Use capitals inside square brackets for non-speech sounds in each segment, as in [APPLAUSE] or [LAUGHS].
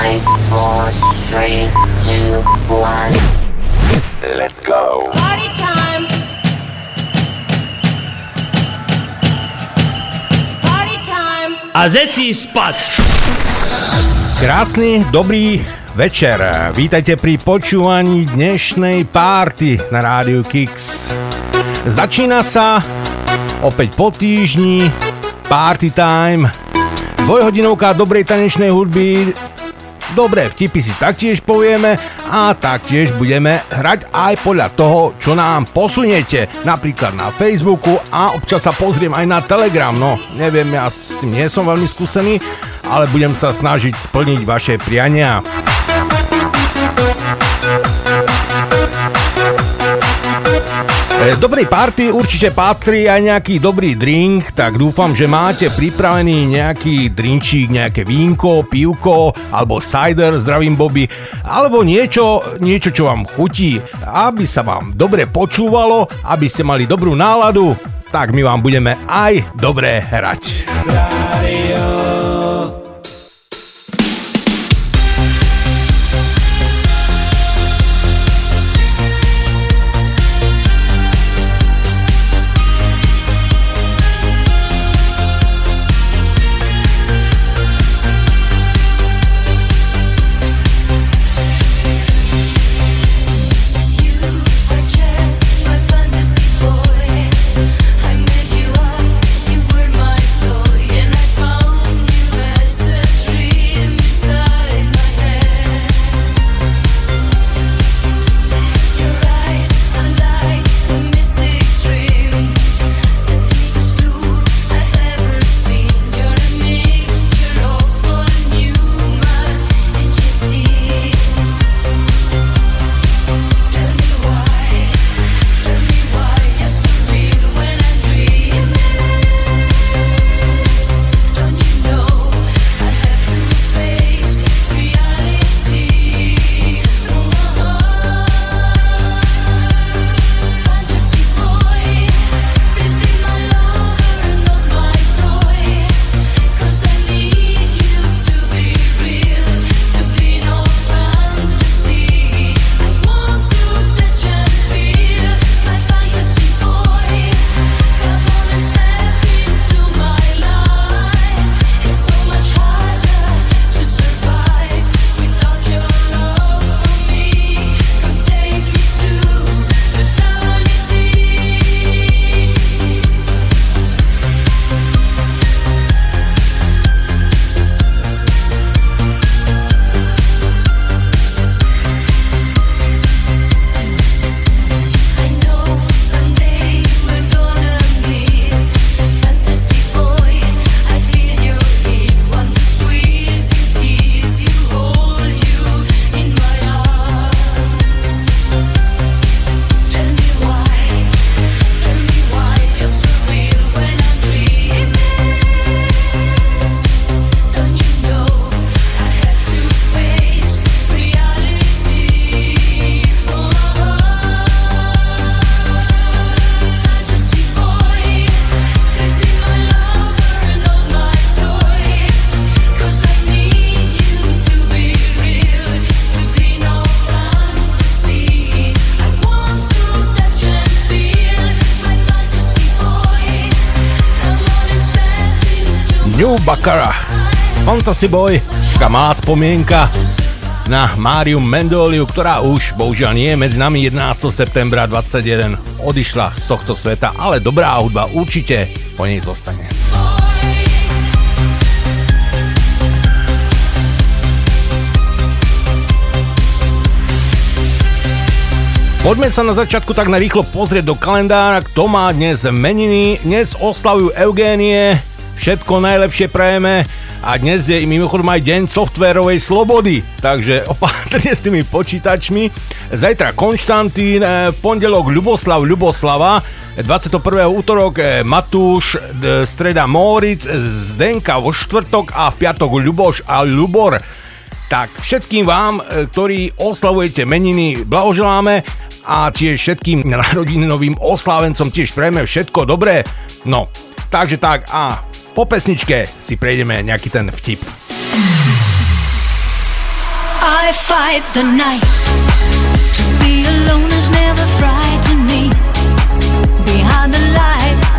Five, four, three, two, one. Let's go. Party time. Party time. A zeci spať. Krásny, dobrý večer. Vítajte pri počúvaní dnešnej párty na rádiu Kix. Začína sa opäť po týždni Party time. Dvojhodinovka dobrej tanečnej hudby. Dobré vtipy si taktiež povieme a taktiež budeme hrať aj podľa toho, čo nám posuniete. Napríklad na Facebooku a občas sa pozriem aj na Telegram. No, neviem, ja s tým nie som veľmi skúsený, ale budem sa snažiť splniť vaše priania. E, dobrej party určite patrí aj nejaký dobrý drink, tak dúfam, že máte pripravený nejaký drinčík, nejaké vínko, pivko alebo cider, zdravím Bobby, alebo niečo, niečo, čo vám chutí, aby sa vám dobre počúvalo, aby ste mali dobrú náladu, tak my vám budeme aj dobre hrať. Radio. Bakara. Fantasy Boy, taká má spomienka na Máriu Mendoliu, ktorá už bohužiaľ nie je medzi nami 11. septembra 21 odišla z tohto sveta, ale dobrá hudba určite po nej zostane. Poďme sa na začiatku tak na rýchlo pozrieť do kalendára, kto má dnes meniny. Dnes oslavujú Eugénie, Všetko najlepšie prajeme a dnes je mimochodom aj deň softwarovej slobody, takže opatrne s tými počítačmi. Zajtra Konštantín, eh, pondelok Ľuboslav Ľuboslava, 21. útorok eh, Matúš, streda Móric, Zdenka vo štvrtok a v piatok Ľuboš a Ľubor. Tak všetkým vám, ktorí oslavujete meniny, blahoželáme a tiež všetkým narodininovým oslávencom tiež prejme všetko dobré. No, takže tak a po pesničke si prejdeme nejaký ten vtip. I fight the night. To be alone is never frightening. Behind the light.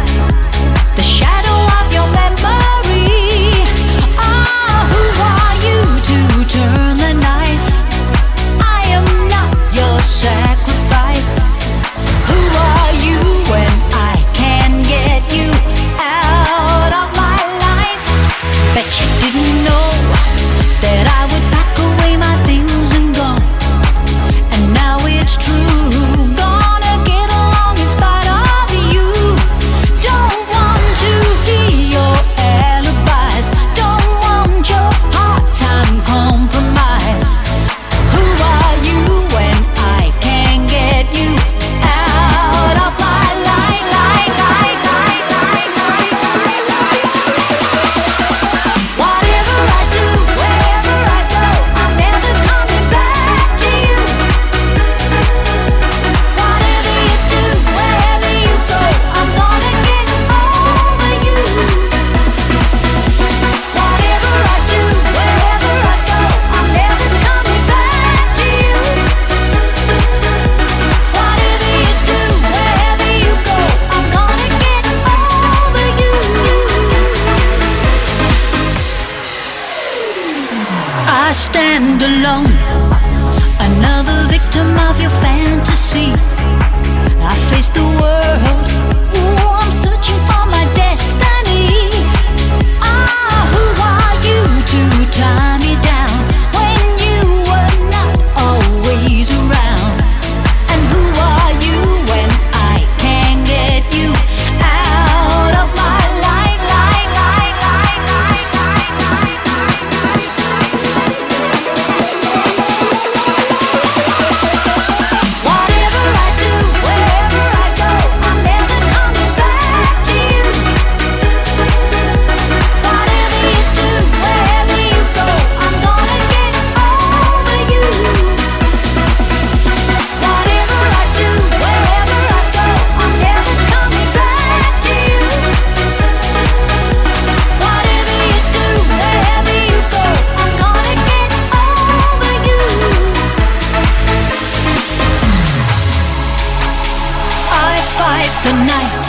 the night.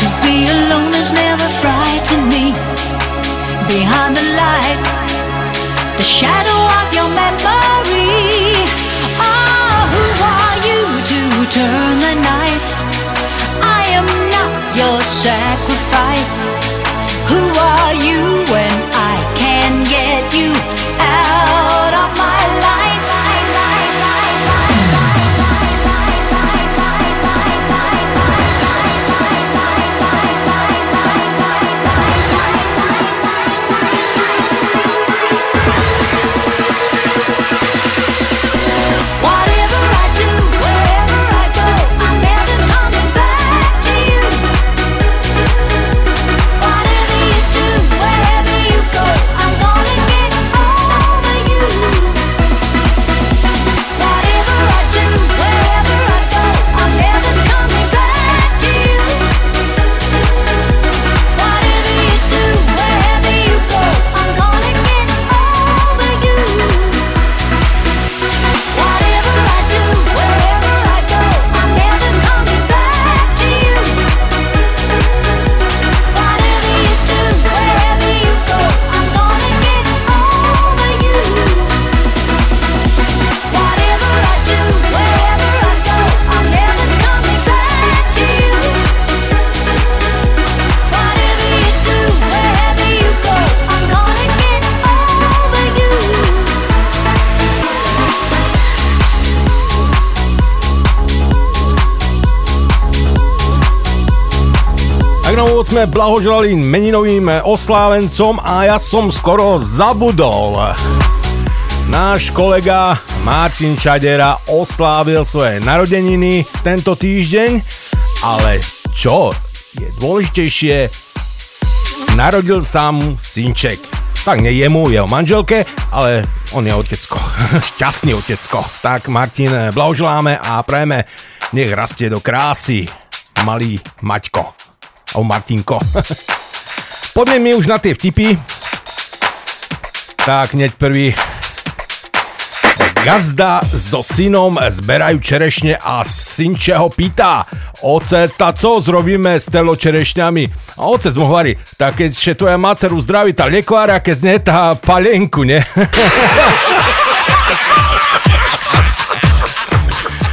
To be alone has never frightened me. Behind the light, the shadow of your memory. Oh, who are you to turn? úvod sme blahoželali meninovým oslávencom a ja som skoro zabudol. Náš kolega Martin Čadera oslávil svoje narodeniny tento týždeň, ale čo je dôležitejšie, narodil sa mu synček. Tak nie jemu, jeho manželke, ale on je otecko. [LAUGHS] Šťastný otecko. Tak Martin, blahoželáme a prajeme, nech rastie do krásy malý Maťko a o Martinko. [LAUGHS] Poďme mi už na tie vtipy. Tak, hneď prvý. Gazda so synom zberajú čerešne a syn čeho pýta. Otec, tá co zrobíme s telo čerešňami? A otec mu hovorí, tak keď še tvoja maceru zdraví, tá lekvára, keď nie, tá palenku, ne? [LAUGHS]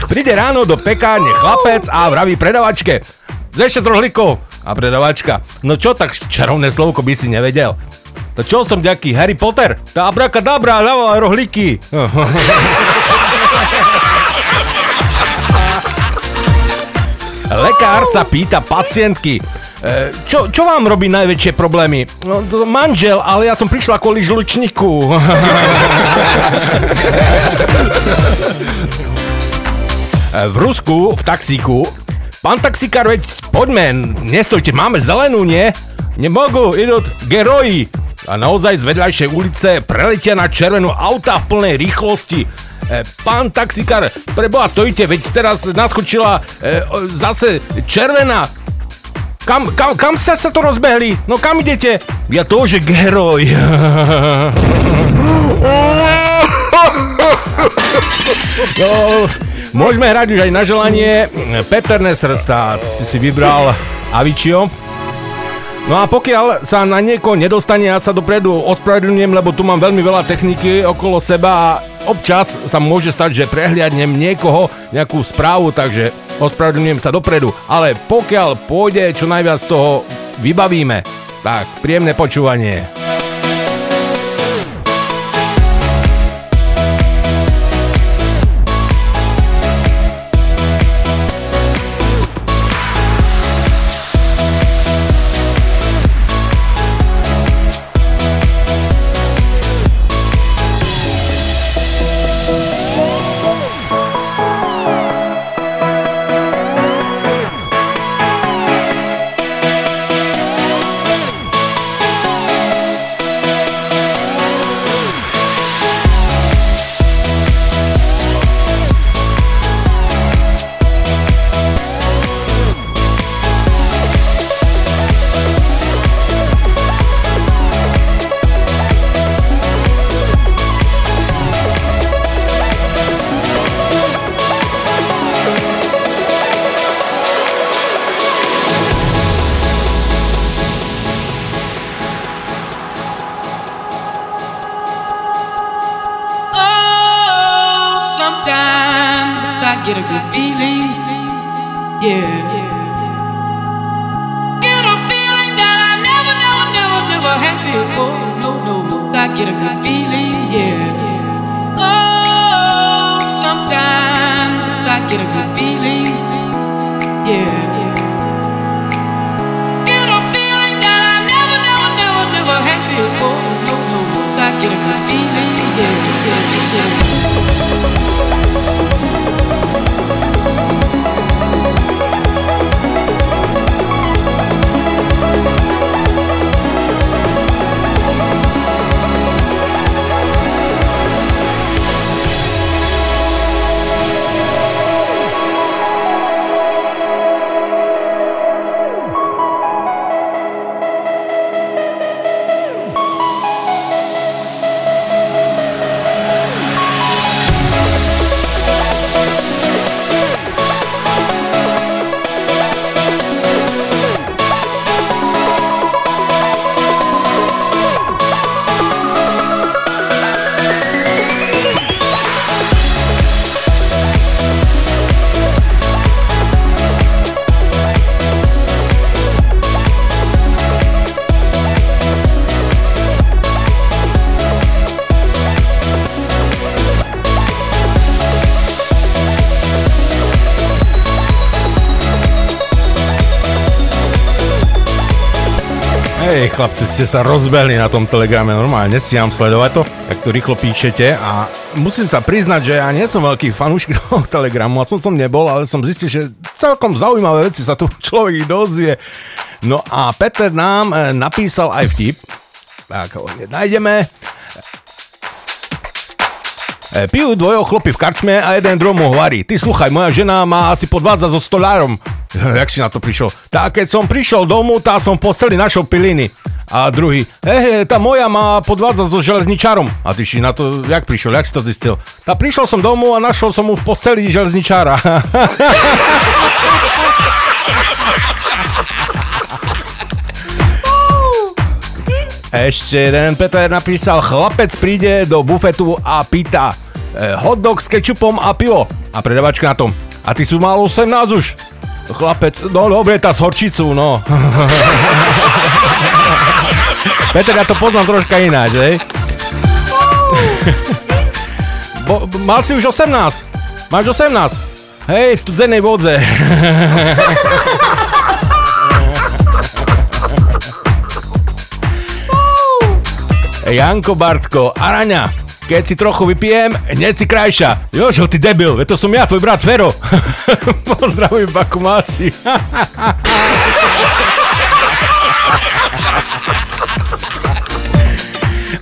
Príde ráno do pekárne chlapec a vraví predavačke, zešte z rohlikov. A predavačka, no čo tak čarovné slovko by si nevedel? To čo som ďaký Harry Potter? Tá abrakadabra, dávala rohlíky. [LAUGHS] Lekár sa pýta pacientky, e, čo, čo vám robí najväčšie problémy? No, to manžel, ale ja som prišla kvôli žlučníku. [LAUGHS] v Rusku, v taxíku, pán taxikár, veď poďme, nestojte, máme zelenú, nie? Nemogu, idú geroji. A naozaj z vedľajšej ulice preletia na červenú auta v plnej rýchlosti. E, pán taxikár, preboha stojíte, veď teraz naskočila e, zase červená. Kam, kam, kam ste sa to rozbehli? No kam idete? Ja to, že geroj. [LAUGHS] [LAUGHS] no, môžeme hrať už aj na želanie. Peter Nesrstát si si vybral Avicii. No a pokiaľ sa na niekoho nedostane, ja sa dopredu ospravedlňujem, lebo tu mám veľmi veľa techniky okolo seba a občas sa môže stať, že prehliadnem niekoho, nejakú správu, takže ospravedlňujem sa dopredu. Ale pokiaľ pôjde, čo najviac toho vybavíme. Tak, príjemné počúvanie. Chlapci, ste sa rozbehli na tom telegrame, normálne nestíham sledovať to, tak to rýchlo píšete a musím sa priznať, že ja nie som veľký fanúšik [LAUGHS] toho telegramu, aspoň som nebol, ale som zistil, že celkom zaujímavé veci sa tu [LAUGHS] človek dozvie. No a Peter nám e, napísal aj vtip, tak ho nájdeme. E, Pijú dvojo chlopy v karčme a jeden druhomu hovorí, ty sluchaj, moja žena má asi podvádza so stolárom. [LAUGHS] Jak si na to prišiel? Tak keď som prišiel domov, tá som v posteli našiel piliny. A druhý, hej, tá moja má podvádza so železničárom. A ty si na to, jak prišiel, jak si to zistil? Tá prišiel som domov a našol som mu v posteli železničára. [LAUGHS] Ešte jeden Peter napísal, chlapec príde do bufetu a pýta e, hotdog s kečupom a pivo. A predavačka na tom, a ty sú mal 18 už. Chlapec, no dobre, tá s horčicou, no. [LAUGHS] Peter, ja to poznám troška ináč, hej? [LAUGHS] Bo, mal si už 18. Máš 18. Hej, v studzenej vodze. [LAUGHS] Janko Bartko, Araňa, keď si trochu vypijem, hneď si krajša. Jožo, ty debil, to som ja, tvoj brat Fero. [LAUGHS] Pozdravujem Bakumáci.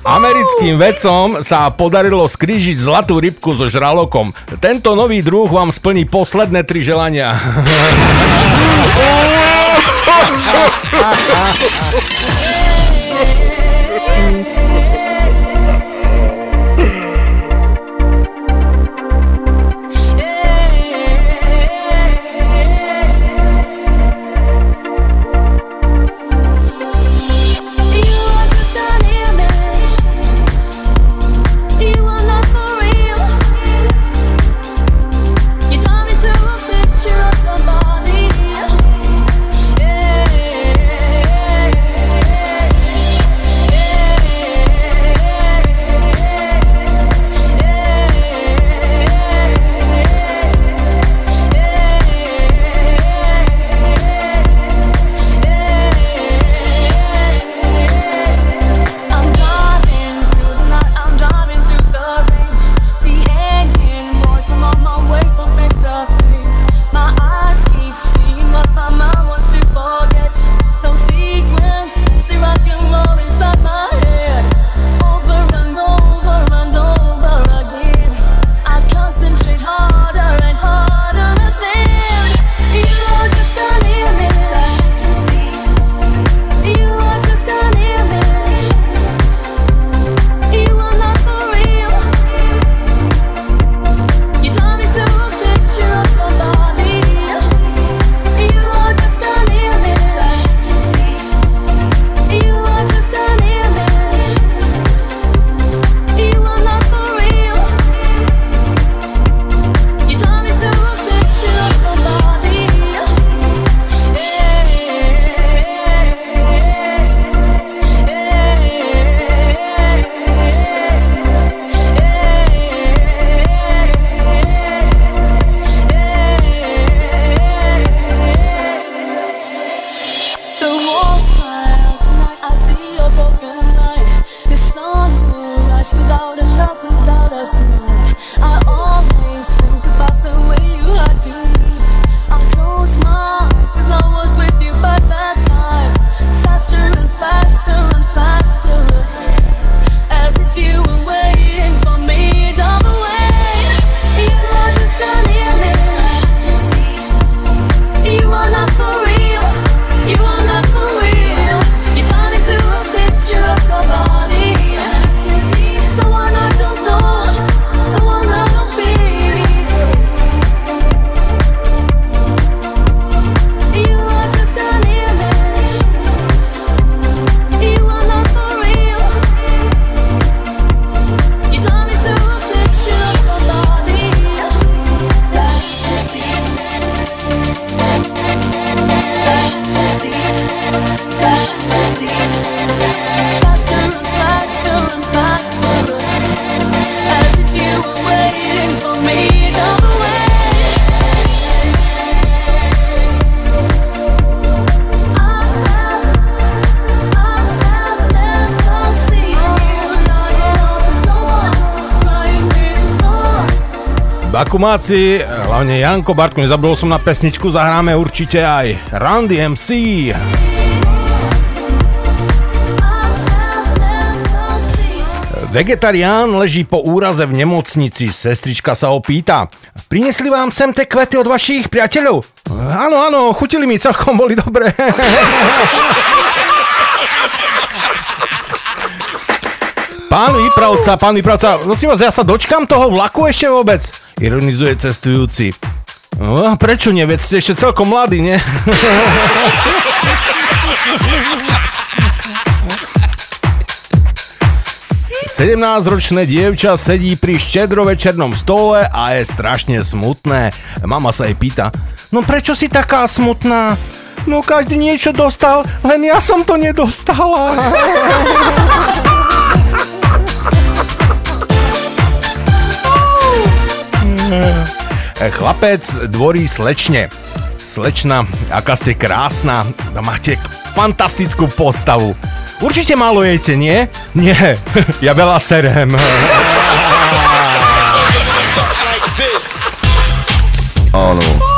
Americkým vedcom sa podarilo skrížiť zlatú rybku so žralokom. Tento nový druh vám splní posledné tri želania. [LAUGHS] Bakumáci, hlavne Janko Bartko, nezabudol som na pesničku, zahráme určite aj Run DMC. Vegetarián leží po úraze v nemocnici. Sestrička sa opýta. Prinesli vám sem tie kvety od vašich priateľov? Áno, áno, chutili mi, celkom boli dobré. [LAUGHS] Pán výpravca, pán výpravca, prosím vás, ja sa dočkam toho vlaku ešte vôbec? Ironizuje cestujúci. No, prečo nie? Veď ste ešte celkom mladý, nie? Sedemnáctročné dievča sedí pri štedrovečernom stole a je strašne smutné. Mama sa jej pýta, no prečo si taká smutná? No každý niečo dostal, len ja som to nedostala. [LAUGHS] Chlapec dvorí slečne. Slečna, aká ste krásna, máte fantastickú postavu. Určite málo jete, nie? Nie, [LAUGHS] ja veľa serem. Áno.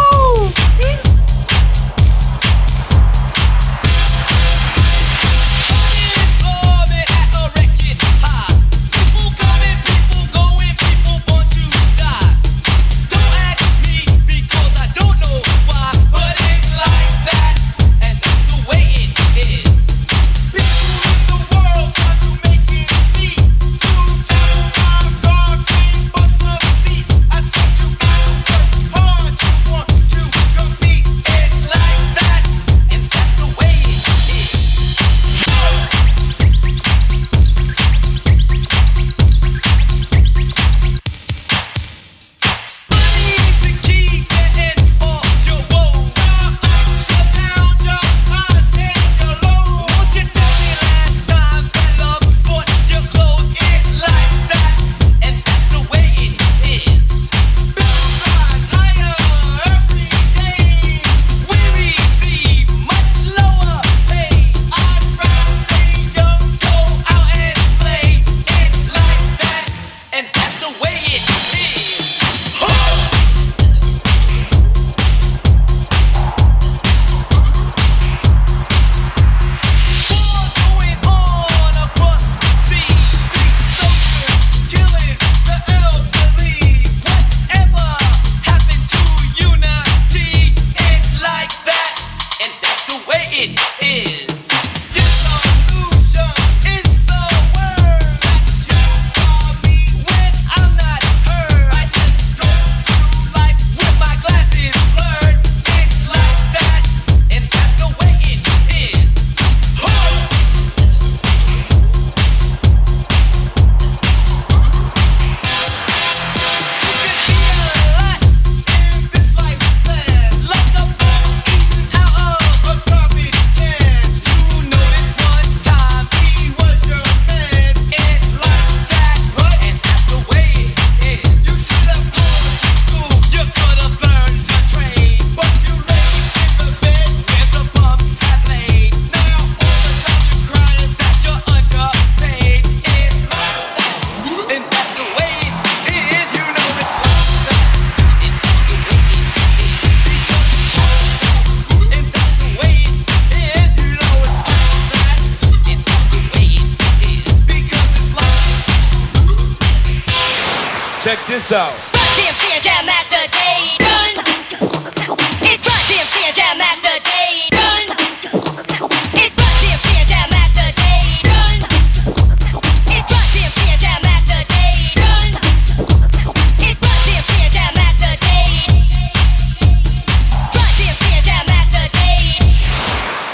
Master Jay.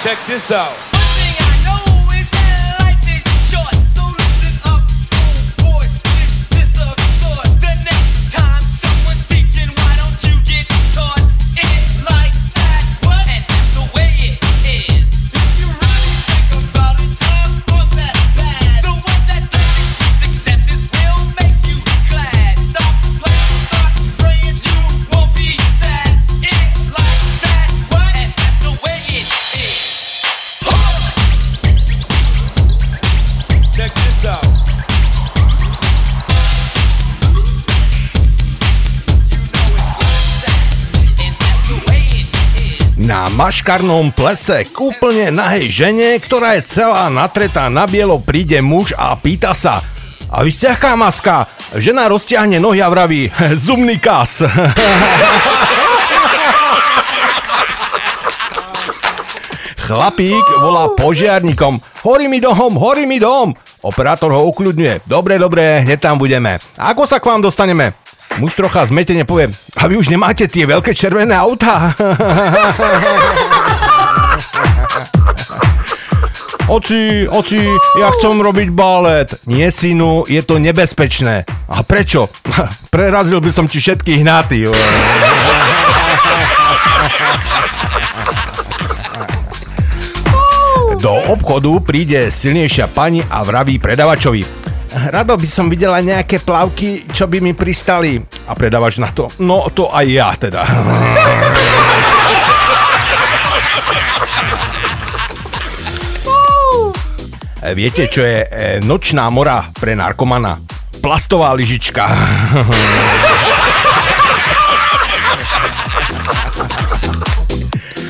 Check this out. Maškarnom plese k úplne nahej žene, ktorá je celá natretá na bielo, príde muž a pýta sa a vy ste aká maska? Žena roztiahne nohy a vraví [LAUGHS] zubný kas. [LAUGHS] Chlapík volá požiarníkom. Horí mi dom, horí mi dom. Operátor ho ukľudňuje. Dobre, dobre, hneď tam budeme. Ako sa k vám dostaneme? Muž trocha zmetene povie, a vy už nemáte tie veľké červené autá? [LAUGHS] Oci, oci, ja chcem robiť balet. Nie, synu, je to nebezpečné. A prečo? [LAUGHS] Prerazil by som ti všetkých hnaty. [LAUGHS] Do obchodu príde silnejšia pani a vraví predavačovi. Rado by som videla nejaké plavky, čo by mi pristali. A predavač na to, no to aj ja teda. [LAUGHS] Viete, čo je e, nočná mora pre narkomana? Plastová lyžička. [LAUGHS]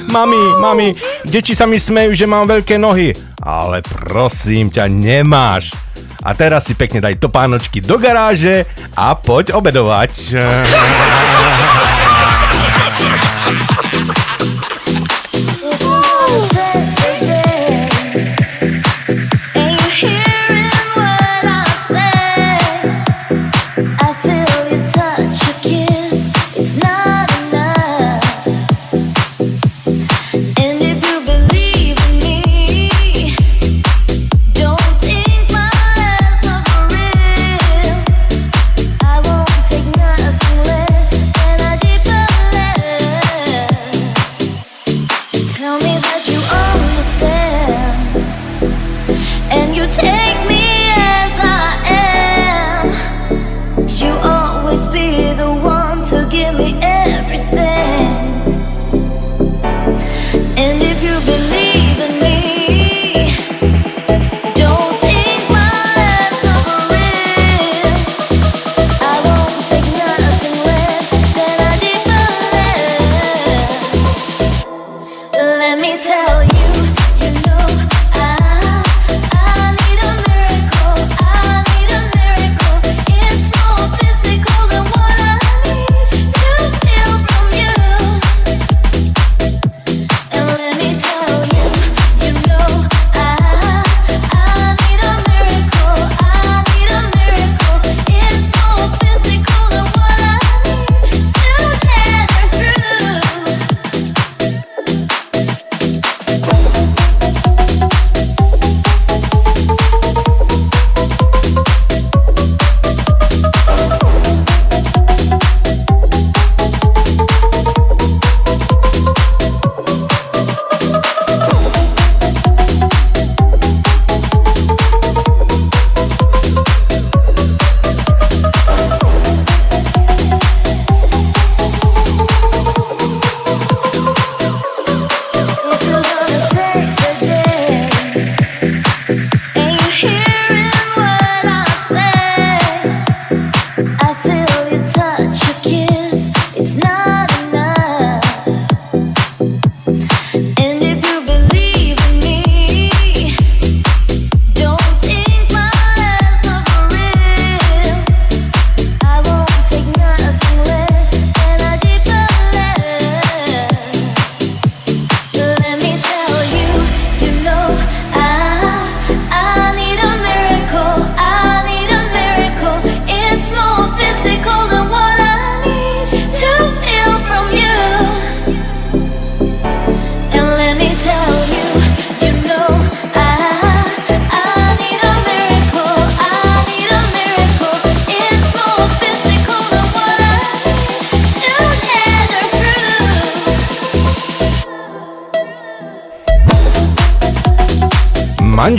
Mami, mami, deti sa mi smejú, že mám veľké nohy. Ale prosím ťa, nemáš. A teraz si pekne daj topánočky do garáže a poď obedovať.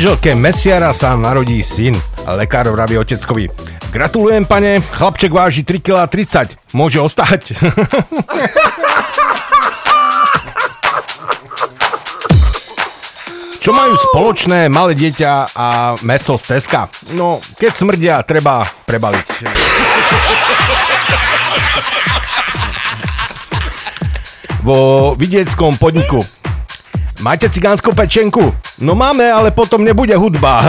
Manželke mesiara sa narodí syn. Lekár vraví oteckovi. Gratulujem, pane, chlapček váži 3,30 kg. Môže ostať. [LAUGHS] Čo majú spoločné malé dieťa a meso z Teska? No, keď smrdia, treba prebaliť. Vo vidieckom podniku. Máte cigánsku pečenku? No máme, ale potom nebude hudba. [LAUGHS]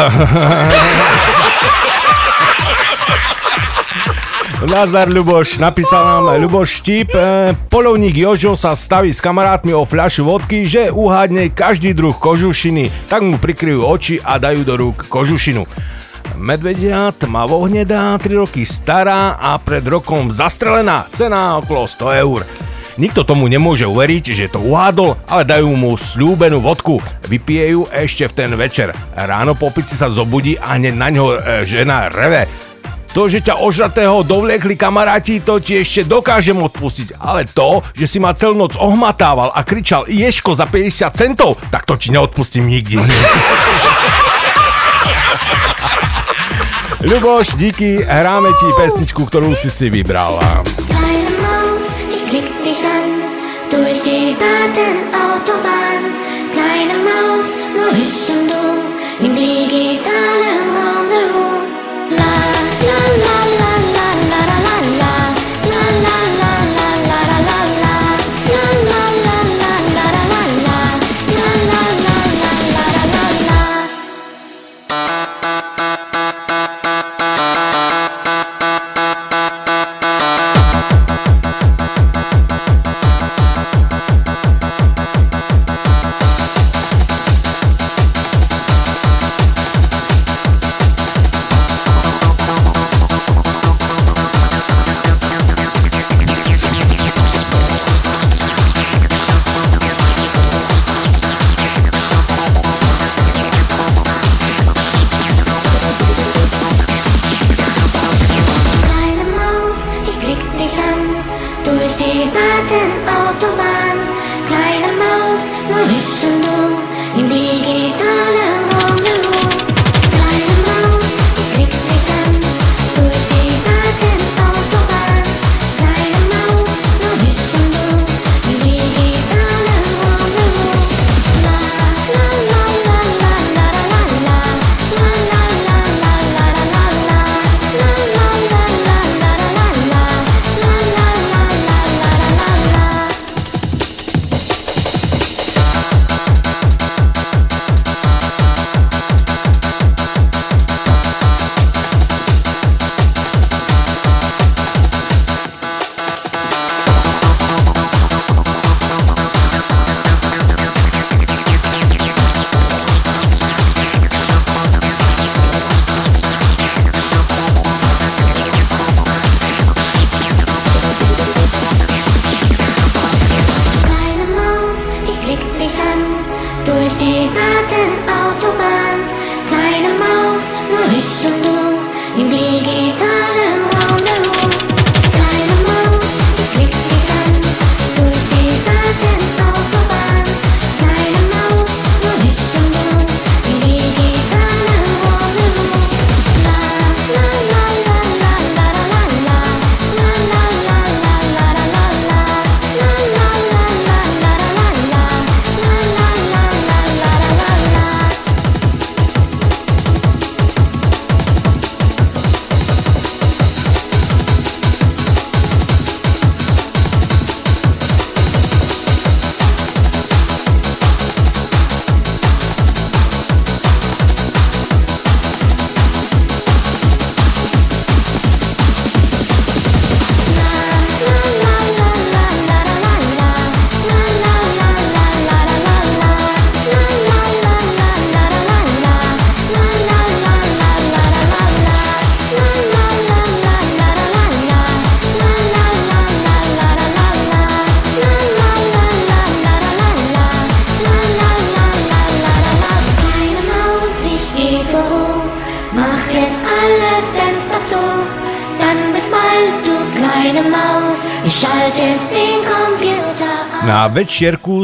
Nazdar Ľuboš, napísal nám Ľuboš Štip. E, polovník Jožo sa staví s kamarátmi o fľašu vodky, že uhádne každý druh kožušiny, tak mu prikryjú oči a dajú do rúk kožušinu. Medvedia tmavo hnedá, 3 roky stará a pred rokom zastrelená, cena okolo 100 eur. Nikto tomu nemôže uveriť, že to uhádol, ale dajú mu slúbenú vodku. Vypije ju ešte v ten večer. Ráno po pici sa zobudí a hneď na ňo e, žena reve. To, že ťa ožratého dovliekli kamaráti, to ti ešte dokážem odpustiť. Ale to, že si ma celú noc ohmatával a kričal Ješko za 50 centov, tak to ti neodpustím nikdy. [LAUGHS] Ľuboš, díky, hráme ti pesničku, ktorú si si vybral. Kleine Maus, ich blick dich an, durch die Datenautobahn.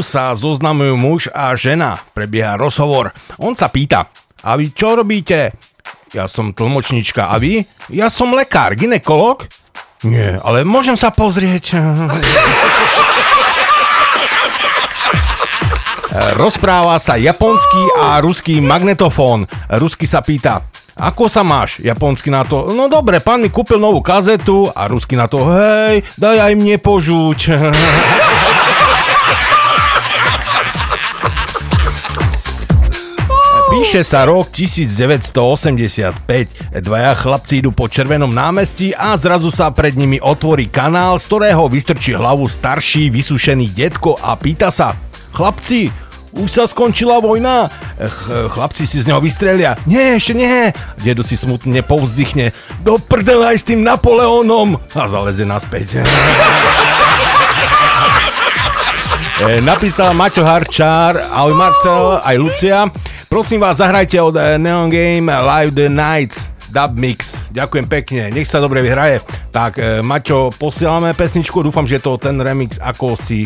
Sa zoznamujú muž a žena. Prebieha rozhovor. On sa pýta, a vy čo robíte? Ja som tlmočnička. A vy? Ja som lekár, ginekolog. Nie, ale môžem sa pozrieť. [LAUGHS] Rozpráva sa japonský a ruský magnetofón. Rusky sa pýta, ako sa máš? Japonsky na to, no dobre, pán mi kúpil novú kazetu a rusky na to, hej, daj aj mne požuť. [LAUGHS] Píše sa rok 1985. Dvaja chlapci idú po červenom námestí a zrazu sa pred nimi otvorí kanál, z ktorého vystrčí hlavu starší, vysušený detko a pýta sa Chlapci, už sa skončila vojna? Ch- chlapci si z neho vystrelia. Nie, ešte nie. Dedo si smutne povzdychne. Do prdele aj s tým Napoleónom. A zaleze naspäť. [LAUGHS] E, napísal Maťo Harčár, ahoj Marcel, aj Lucia. Prosím vás, zahrajte od eh, Neon Game Live the Nights dub mix. Ďakujem pekne, nech sa dobre vyhraje. Tak, e, Maťo, posielame pesničku, dúfam, že to ten remix ako si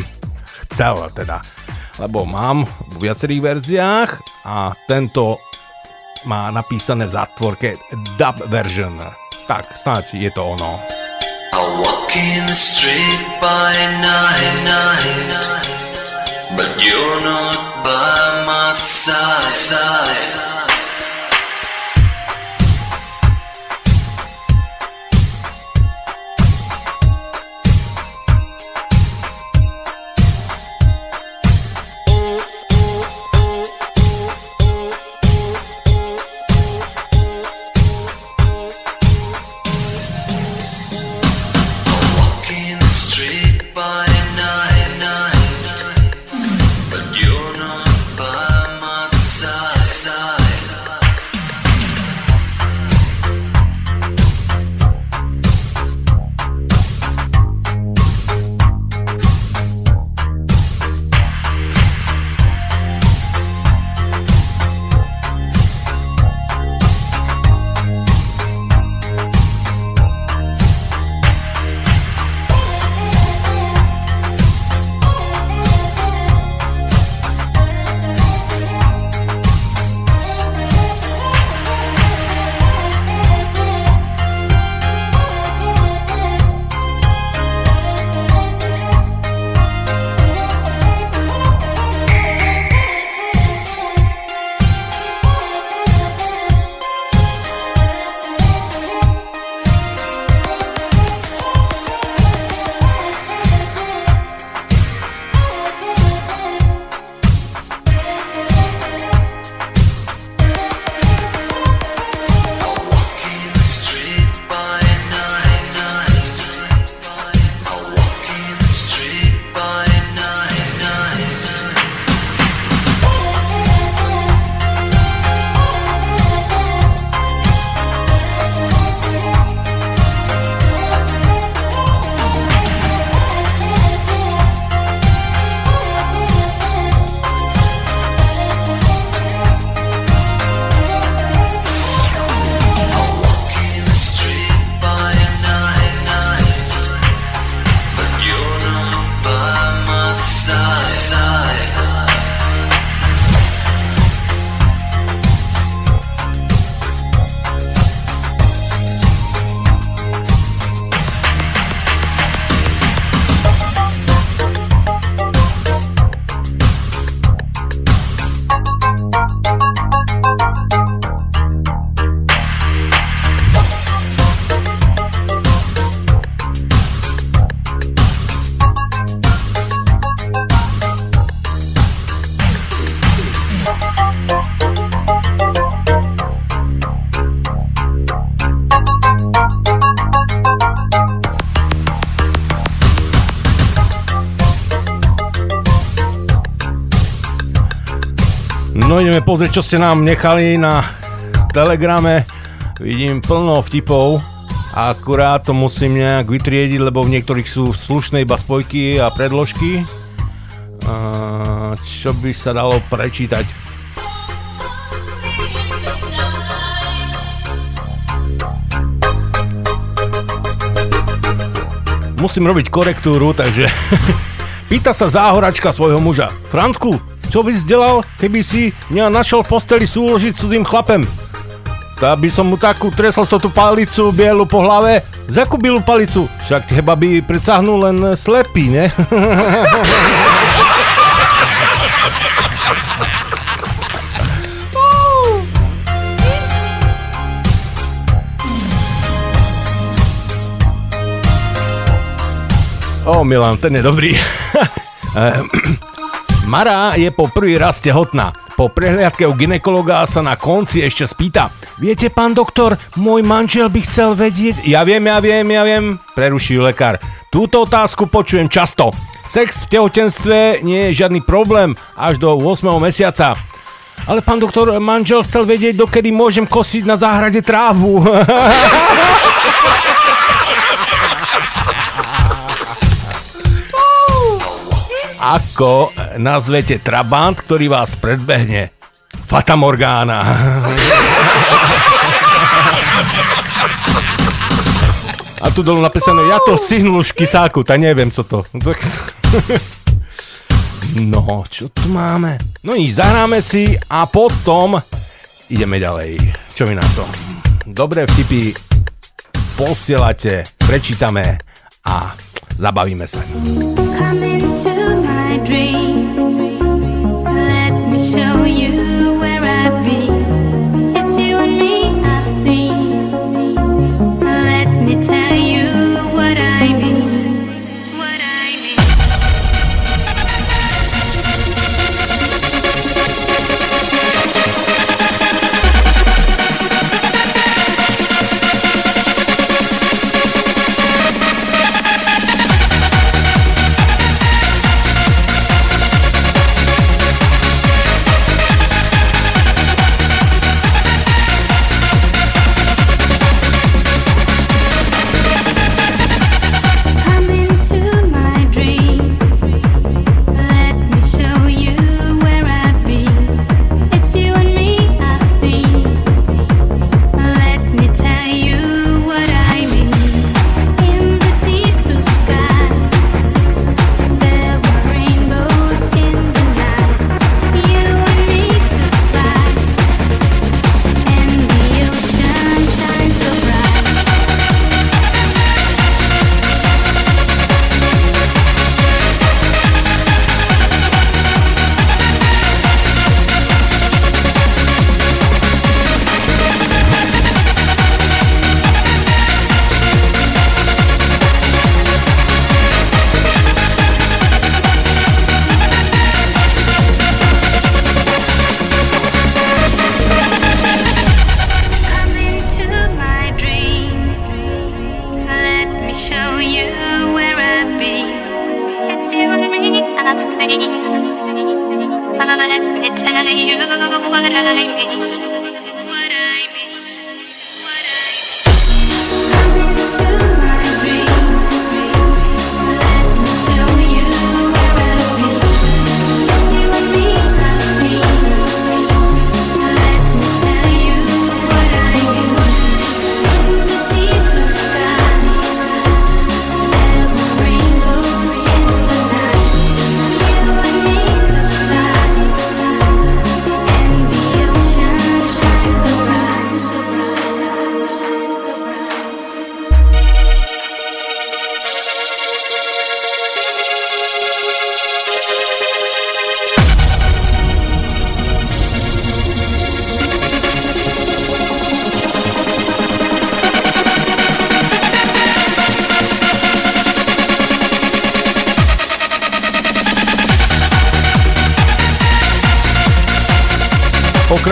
chcel teda. Lebo mám v viacerých verziách a tento má napísané v zátvorke dub version. Tak, snáď je to ono. I'll walk in the street by night, night, but you're not by my side. Ideme pozrieť, čo ste nám nechali na telegrame. Vidím plno vtipov. Akurát to musím nejak vytriediť, lebo v niektorých sú slušné iba spojky a predložky. Čo by sa dalo prečítať? Musím robiť korektúru, takže [LAUGHS] pýta sa záhoračka svojho muža. Francku, čo by si delal, keby si mňa našiel v posteli súložiť cudzím chlapem? Tak by som mu takú tresol tú palicu bielu po hlave. Za akú bielu palicu? Však teba by predsahnul len slepý, ne? [LAUGHS] O, Milan, ten je dobrý. [LAUGHS] Mara je po prvý raz tehotná. po prehliadke u ginekologa sa na konci ešte spýta. Viete, pán doktor, môj manžel by chcel vedieť... Ja viem, ja viem, ja viem, preruší lekár. Túto otázku počujem často. Sex v tehotenstve nie je žiadny problém až do 8. mesiaca. Ale pán doktor, manžel chcel vedieť, dokedy môžem kosiť na záhrade trávu. [LAUGHS] Ako nazvete Trabant, ktorý vás predbehne? Fata Morgana. A tu dolu napísané, ja to stihnul už kysáku, tak neviem, co to. No, čo tu máme? No nič, zahráme si a potom ideme ďalej. Čo mi na to? Dobré vtipy posielate, prečítame a zabavíme sa. Come into my dream. Let me show you where I've been.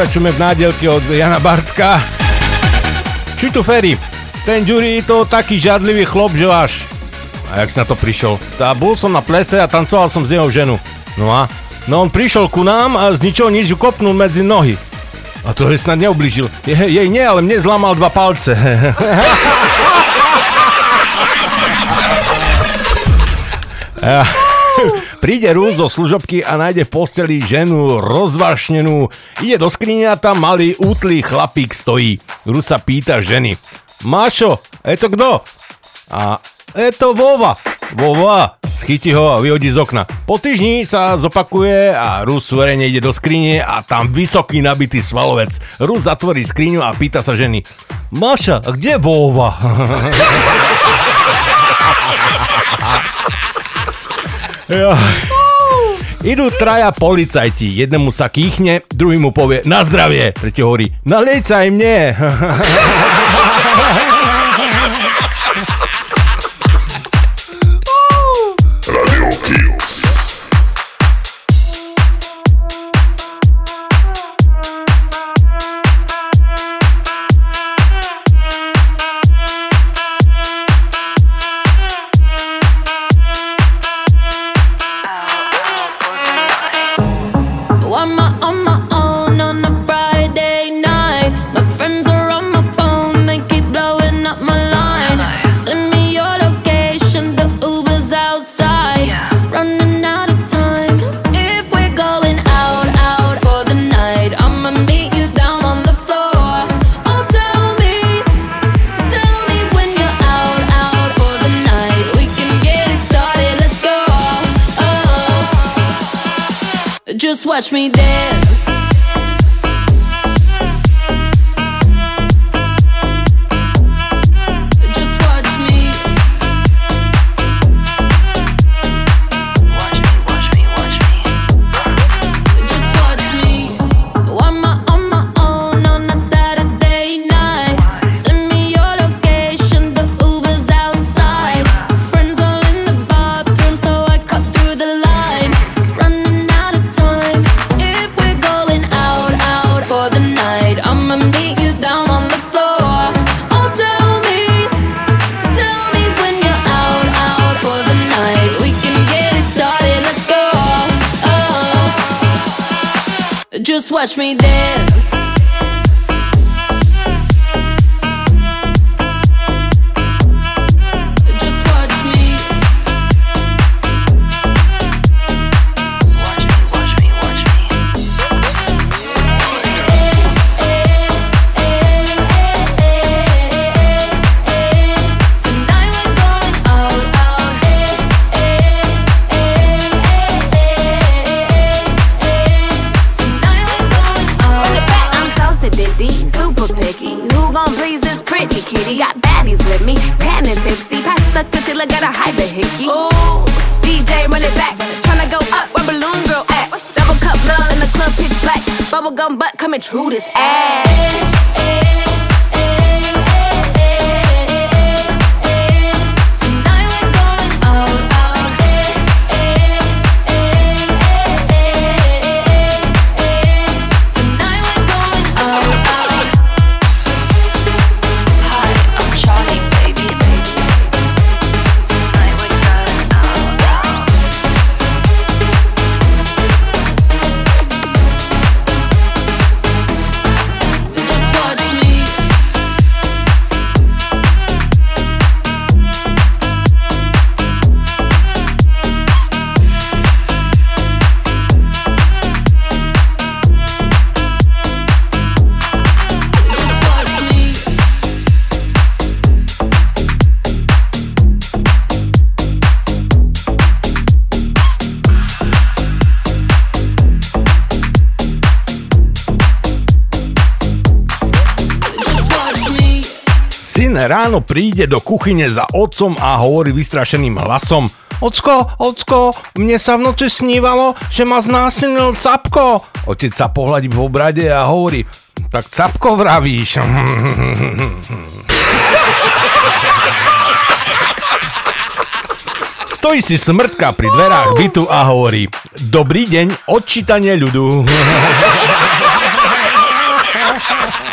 Pokračujeme v nádielke od Jana Bartka. Či tu Ferry? Ten Ďuri to taký žadlivý chlop, že až. A jak si na to prišiel? Tá, bol som na plese a tancoval som s jeho ženu. No a? No on prišiel ku nám a z ničoho nič kopnul medzi nohy. A to jej snad neublížil. Je, jej nie, ale mne zlamal dva palce. [LAUGHS] Príde Rúz zo služobky a nájde v posteli ženu rozvašnenú. Ide do skrine a tam malý útlý chlapík stojí. Rúz sa pýta ženy. Mášo, je to kto? A je to Vova. Vova, schytí ho a vyhodí z okna. Po týždni sa zopakuje a Rus suverene ide do skrine a tam vysoký nabitý svalovec. Rus zatvorí skriňu a pýta sa ženy. Maša, a kde Vova? [LAUGHS] Ja. Idú traja policajti, jednému sa kýchne, druhý mu povie na zdravie, tretí hovorí, naliej sa aj mne. [LAUGHS] watch me dance. Watch me dance. who this ass ráno príde do kuchyne za otcom a hovorí vystrašeným hlasom Ocko, ocko, mne sa v noci snívalo, že ma znásilnil capko. Otec sa pohľadí po brade a hovorí, tak capko vravíš. [LAUGHS] Stojí si smrtka pri dverách bytu a hovorí Dobrý deň, odčítanie ľudu. [LAUGHS]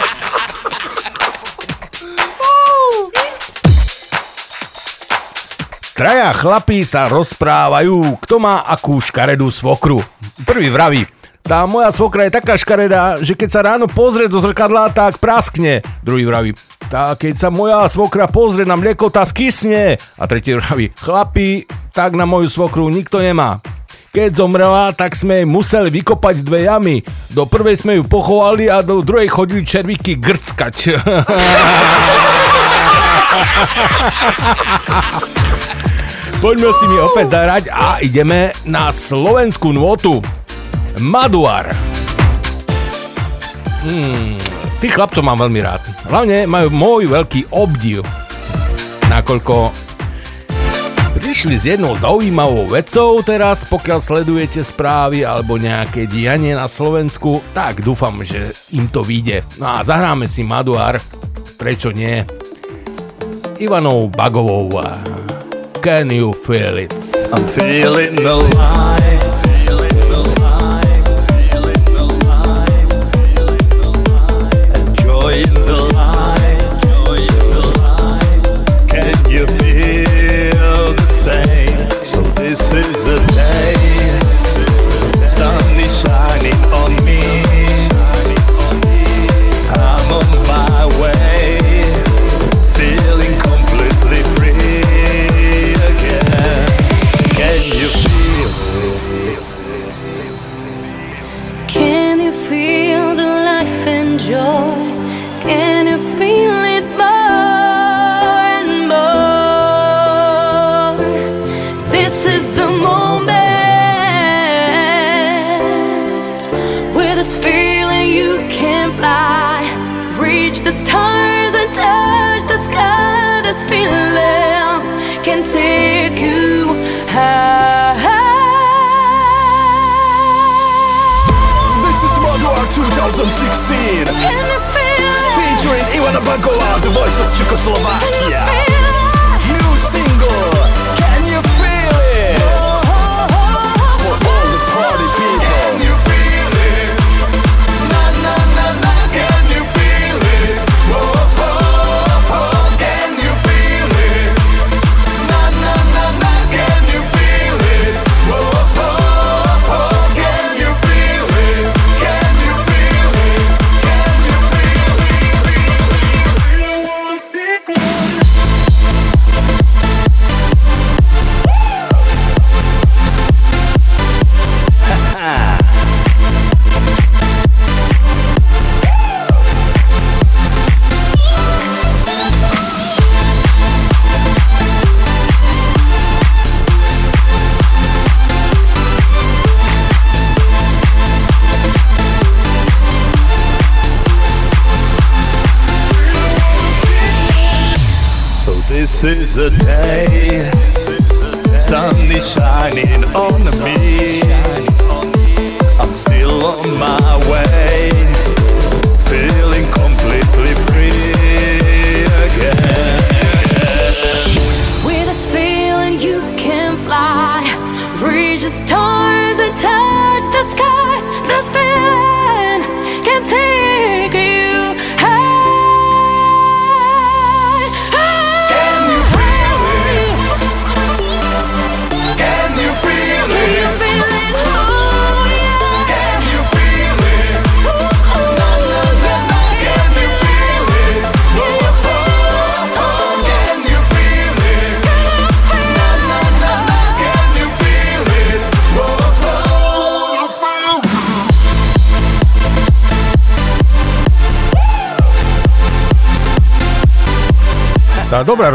Traja chlapí sa rozprávajú, kto má akú škaredú svokru. Prvý vraví, tá moja svokra je taká škaredá, že keď sa ráno pozrie do zrkadla, tak praskne. Druhý vraví, tá keď sa moja svokra pozrie na mlieko, tá skysne. A tretí vraví, chlapi, tak na moju svokru nikto nemá. Keď zomrela, tak sme jej museli vykopať dve jamy. Do prvej sme ju pochovali a do druhej chodili červíky grckať. [LAUGHS] [LAUGHS] Poďme si mi opäť zahrať a ideme na slovenskú nôtu. Maduar. Hmm, tých chlapcov mám veľmi rád. Hlavne majú môj veľký obdiv. Nakoľko prišli s jednou zaujímavou vecou teraz, pokiaľ sledujete správy alebo nejaké dianie na Slovensku, tak dúfam, že im to vyjde. No a zahráme si Maduar, prečo nie? S Ivanou Bagovou. Can you feel it? I'm feeling alive.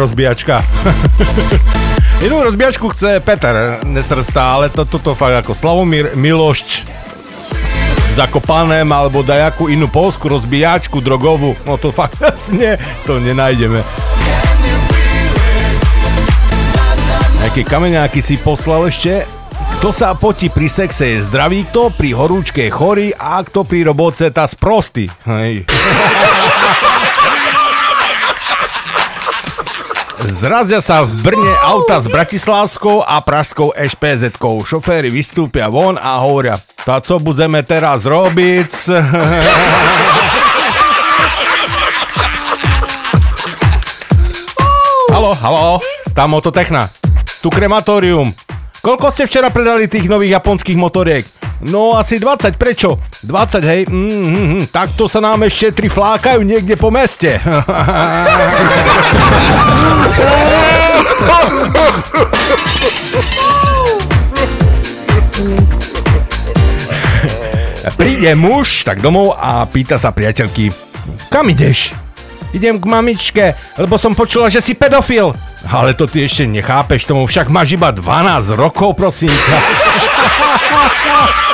Rozbíjačka. [LAUGHS] Inú rozbíjačku chce Peter Nesrstá, ale to, toto fakt ako Slavomír Milošč v Zakopanem alebo dajakú inú polskú rozbíjačku drogovú. No to fakt [LAUGHS] nie, to nenájdeme. Nejaké kameňáky si poslal ešte? Kto sa potí pri sexe je zdravý, kto pri horúčke chorý a kto pri roboce tá sprostý. Hej. [LAUGHS] Zrazia sa v Brne auta s Bratislavskou a Pražskou ešpz-kou. Šoféry vystúpia von a hovoria, tá co budeme teraz robiť? [LAUGHS] halo, halo, tam mototechna. Tu krematórium. Koľko ste včera predali tých nových japonských motoriek? No asi 20, prečo? 20, hej? Mm, mm, mm, takto sa nám ešte tri flákajú niekde po meste. [LAUGHS] Príde muž tak domov a pýta sa priateľky, kam ideš? Idem k mamičke, lebo som počula, že si pedofil. Ale to ty ešte nechápeš tomu, však máš iba 12 rokov, prosím ťa. [LAUGHS]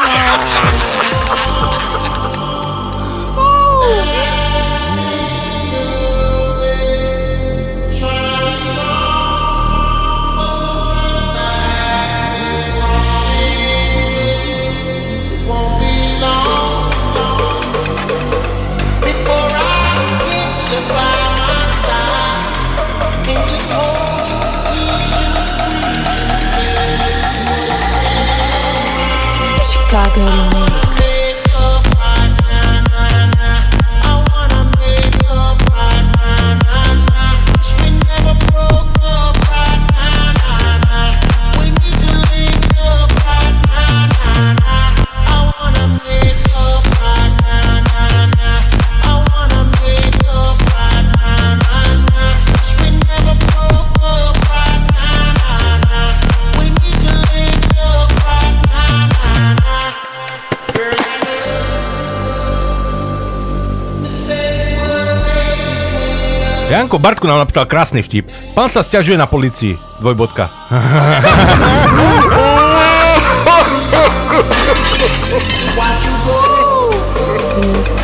Janko Bartku nám napísal krásny vtip. Pán sa stiažuje na policii. Dvojbodka. [LAUGHS] [LAUGHS] [LAUGHS] Haven't seen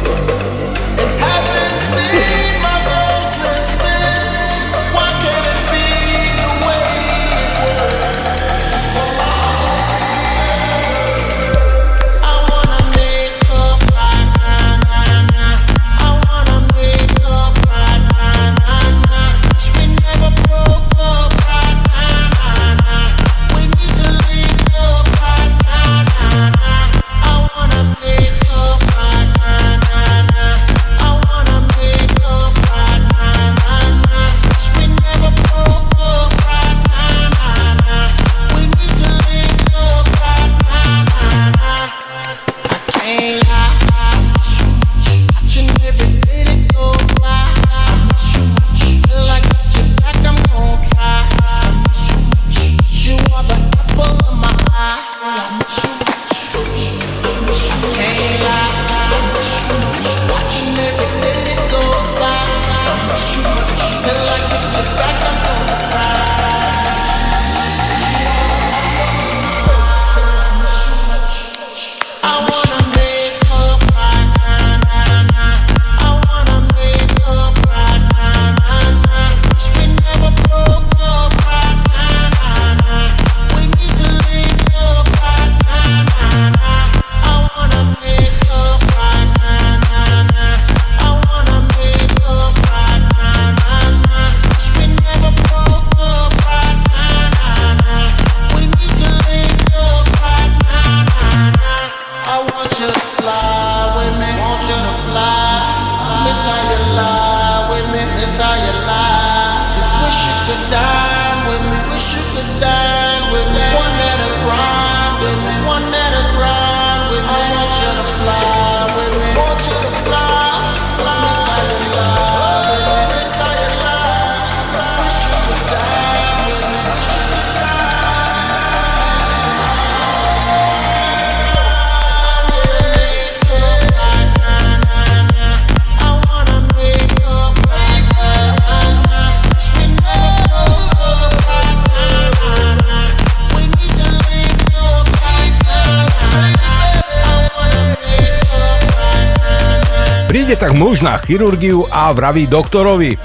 tak muž na chirurgiu a vraví doktorovi.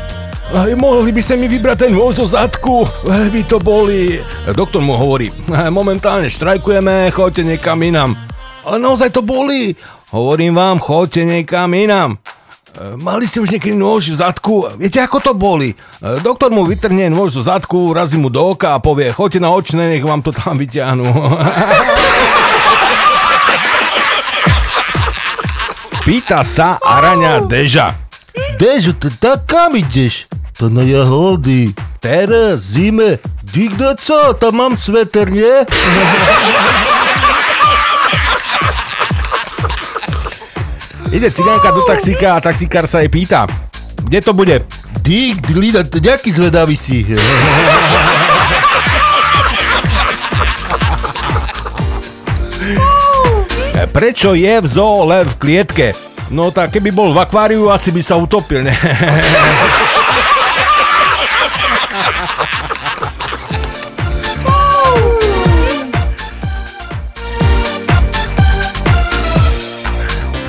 Mohli by ste mi vybrať ten nôž zo zadku, veľmi to boli. Doktor mu hovorí, momentálne štrajkujeme, choďte niekam inám. Ale naozaj to boli. Hovorím vám, choďte niekam inám. E, Mali ste už niekedy nôž v zadku? Viete, ako to boli? E, Doktor mu vytrhne nôž zo zadku, razí mu do oka a povie, choďte na očné, nech vám to tam vyťahnú. [LAUGHS] Pýta sa Araňa Deža. Dežo, to tak kam ideš? To na jahody. Teraz, zime. Dikdo co, tam mám sveter, nie? [LAUGHS] Ide cigánka do taxíka a taxikár sa jej pýta. Kde to bude? Dík, Lida, nejaký zvedavý si. [LAUGHS] Prečo je v zoo lev v klietke? No tak keby bol v akváriu, asi by sa utopil, ne? [LAUGHS]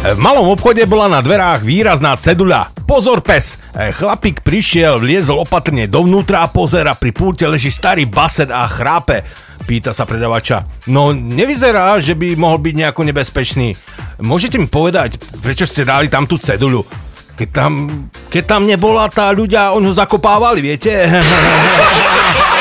V malom obchode bola na dverách výrazná ceduľa. Pozor pes! E, Chlapík prišiel, vliezol opatrne dovnútra a pozera, pri pulte leží starý baset a chrápe. Pýta sa predavača. No nevyzerá, že by mohol byť nejako nebezpečný. Môžete mi povedať, prečo ste dali tam tú ceduľu? Keď tam, keď tam nebola tá ľudia, on ho zakopávali, viete? [LAUGHS]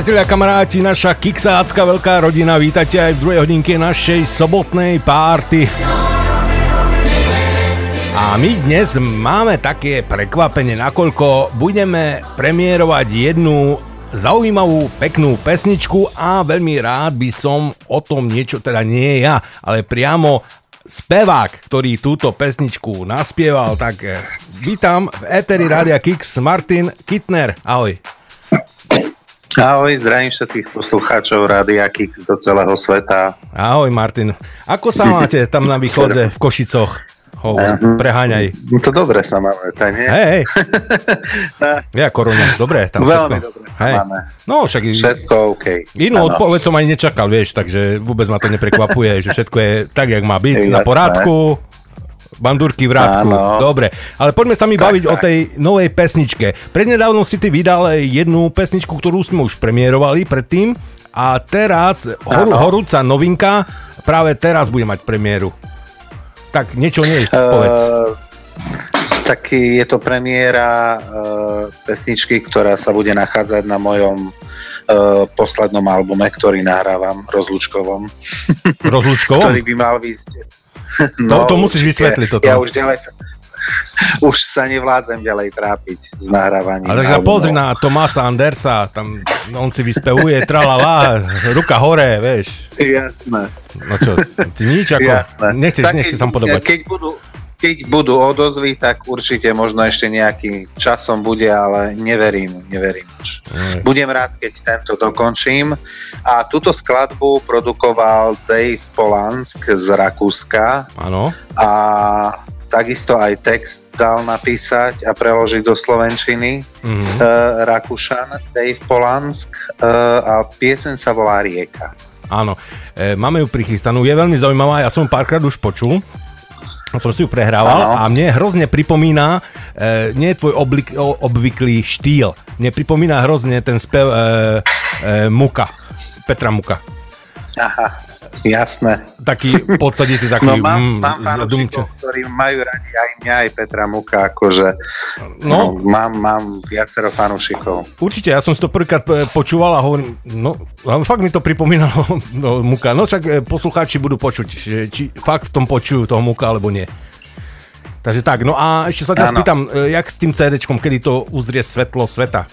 priatelia, kamaráti, naša kiksácka veľká rodina, vítate aj v druhej hodinke našej sobotnej párty. A my dnes máme také prekvapenie, nakoľko budeme premiérovať jednu zaujímavú, peknú pesničku a veľmi rád by som o tom niečo, teda nie ja, ale priamo spevák, ktorý túto pesničku naspieval, tak eh, vítam v Eteri Rádia Kix Martin Kittner. Ahoj. Ahoj, zdravím všetkých poslucháčov Rádia Kix do celého sveta. Ahoj Martin. Ako sa máte tam na východe v Košicoch? Ho, preháňaj. No to dobre sa máme, tak nie? Hej, hej. [LAUGHS] Ja korona, dobre, tam Veľmi všetko. dobre sa Hej. máme. No však Všetko OK. inú odpoveď som ani nečakal, vieš, takže vôbec ma to neprekvapuje, že všetko je tak, jak má byť, Je na jasné. Bandurky v rádku. Áno. Dobre, ale poďme sa mi Tak, baviť o tak. tej novej pesničke. Prednedávnom si ty vydal jednu pesničku, ktorú sme už premiérovali predtým a teraz Áno. horúca novinka práve teraz bude mať premiéru. Tak niečo nie, povedz. Uh, tak je to premiéra uh, pesničky, ktorá sa bude nachádzať na mojom uh, poslednom albume, ktorý nahrávam, rozlučkovom. Rozlučkovom? [LAUGHS] ktorý by mal výsť. [LAUGHS] To- to musíš vysvetliť toto. Ja už ďalej [LAUGHS] sa, už sa nevládzem ďalej trápiť s nahrávaním. Ale takže pozri na Tomasa Andersa, tam on si vyspevuje, tralala, ruka hore, vieš. Jasné. No čo, ty nič ako, Jasné. nechceš, Tak nechceš mu podobať. Keď budú, keď budú odozvy, tak určite možno ešte nejaký časom bude, ale neverím, neverím už. Mm. Budem rád, keď tento dokončím. A túto skladbu produkoval Dave Polansk z Rakúska Áno. a takisto aj text dal napísať a preložiť do Slovenčiny Mhm. uh, Rakúšan Dave Polansk uh, a pieseň sa volá Rieka. Áno, e, máme ju prichystanú, je veľmi zaujímavá, ja som párkrát už počul, som si ju prehrával Áno. a mne hrozne pripomína, e, nie je tvoj oblik, o, obvyklý štýl, mne pripomína hrozne ten spev e, e, Muka, Petra Muka. Aha, jasné. Taký podsaditý, [LAUGHS] taký... No mám, mm, mám fanúšikov, ktorí majú radi aj mňa, aj Petra Muka, akože No. no. mám, mám viacero fanúšikov. Určite, ja som si to prvýkrát e, počúval a hovorím, no, fakt mi to pripomínalo [LAUGHS] no, Muka. No však e, poslucháči budú počuť, či fakt v tom počujú toho Muka, alebo nie. Takže tak, no a ešte sa ťa spýtam, e, jak s tým CDčkom, kedy to uzrie svetlo sveta?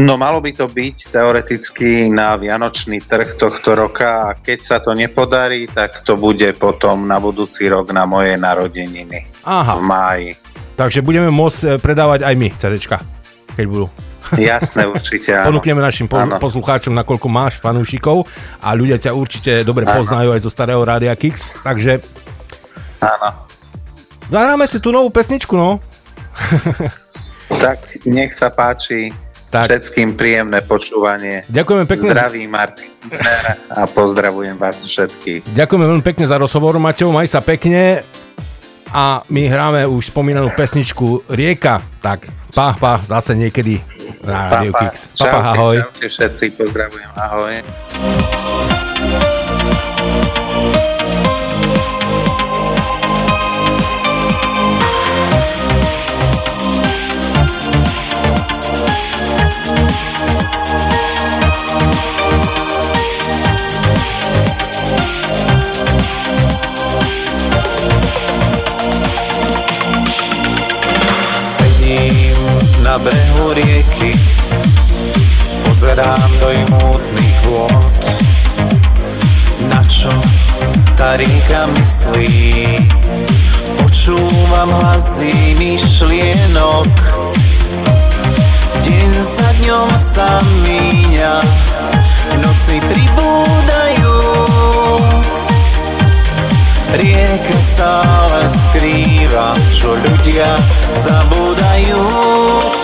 No malo by to byť teoreticky na vianočný trh tohto roka a keď sa to nepodarí, tak to bude potom na budúci rok na moje narodeniny Aha. v máji. Takže budeme môcť e, predávať aj my CDčka, keď budú. Jasné, [LAUGHS] určite áno. Ponúkneme našim po- Áno. poslucháčom, nakoľko máš fanúšikov a ľudia ťa určite dobre Áno. poznajú aj zo starého Rádia Kix, takže Áno. zahráme si tú novú pesničku, no. Tak nech sa páči Tak. všetkým príjemné počúvanie. Ďakujeme pekne. Zdraví Martin a pozdravujem vás všetkých. Ďakujeme veľmi pekne za rozhovor, Maťo, maj sa pekne a my hráme už spomínanú pesničku Rieka, tak pa, pa, zase niekedy na Radio Kix. Pa, pa, ahoj. čaute všetci, pozdravujem, ahoj. Brehu rieky, pozerám do jej mútnych vôd. Na čo tá rieka myslí? Počúvam hlasy myšlienok. Deň za dňom sa míňa, noci pribúdajú. Rieka stále skrýva, čo ľudia zabúdajú.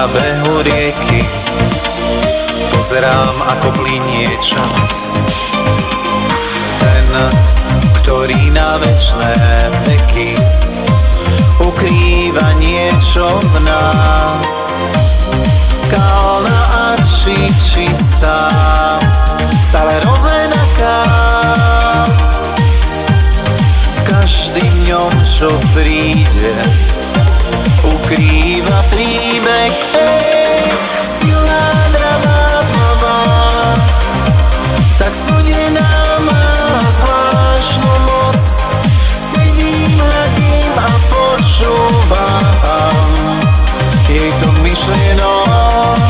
na behu rieky, pozerám ako plinie čas. Ten, ktorý na večné veky ukrýva niečo v nás. Kalná a či čistá, stále rovnaká. Každým dňom, čo príde, ukrýva príbeh. Hej, silná dravá tmavá, tak studená má zvláštnu moc. Sedím, hľadím a počúvam jej to myšlienok.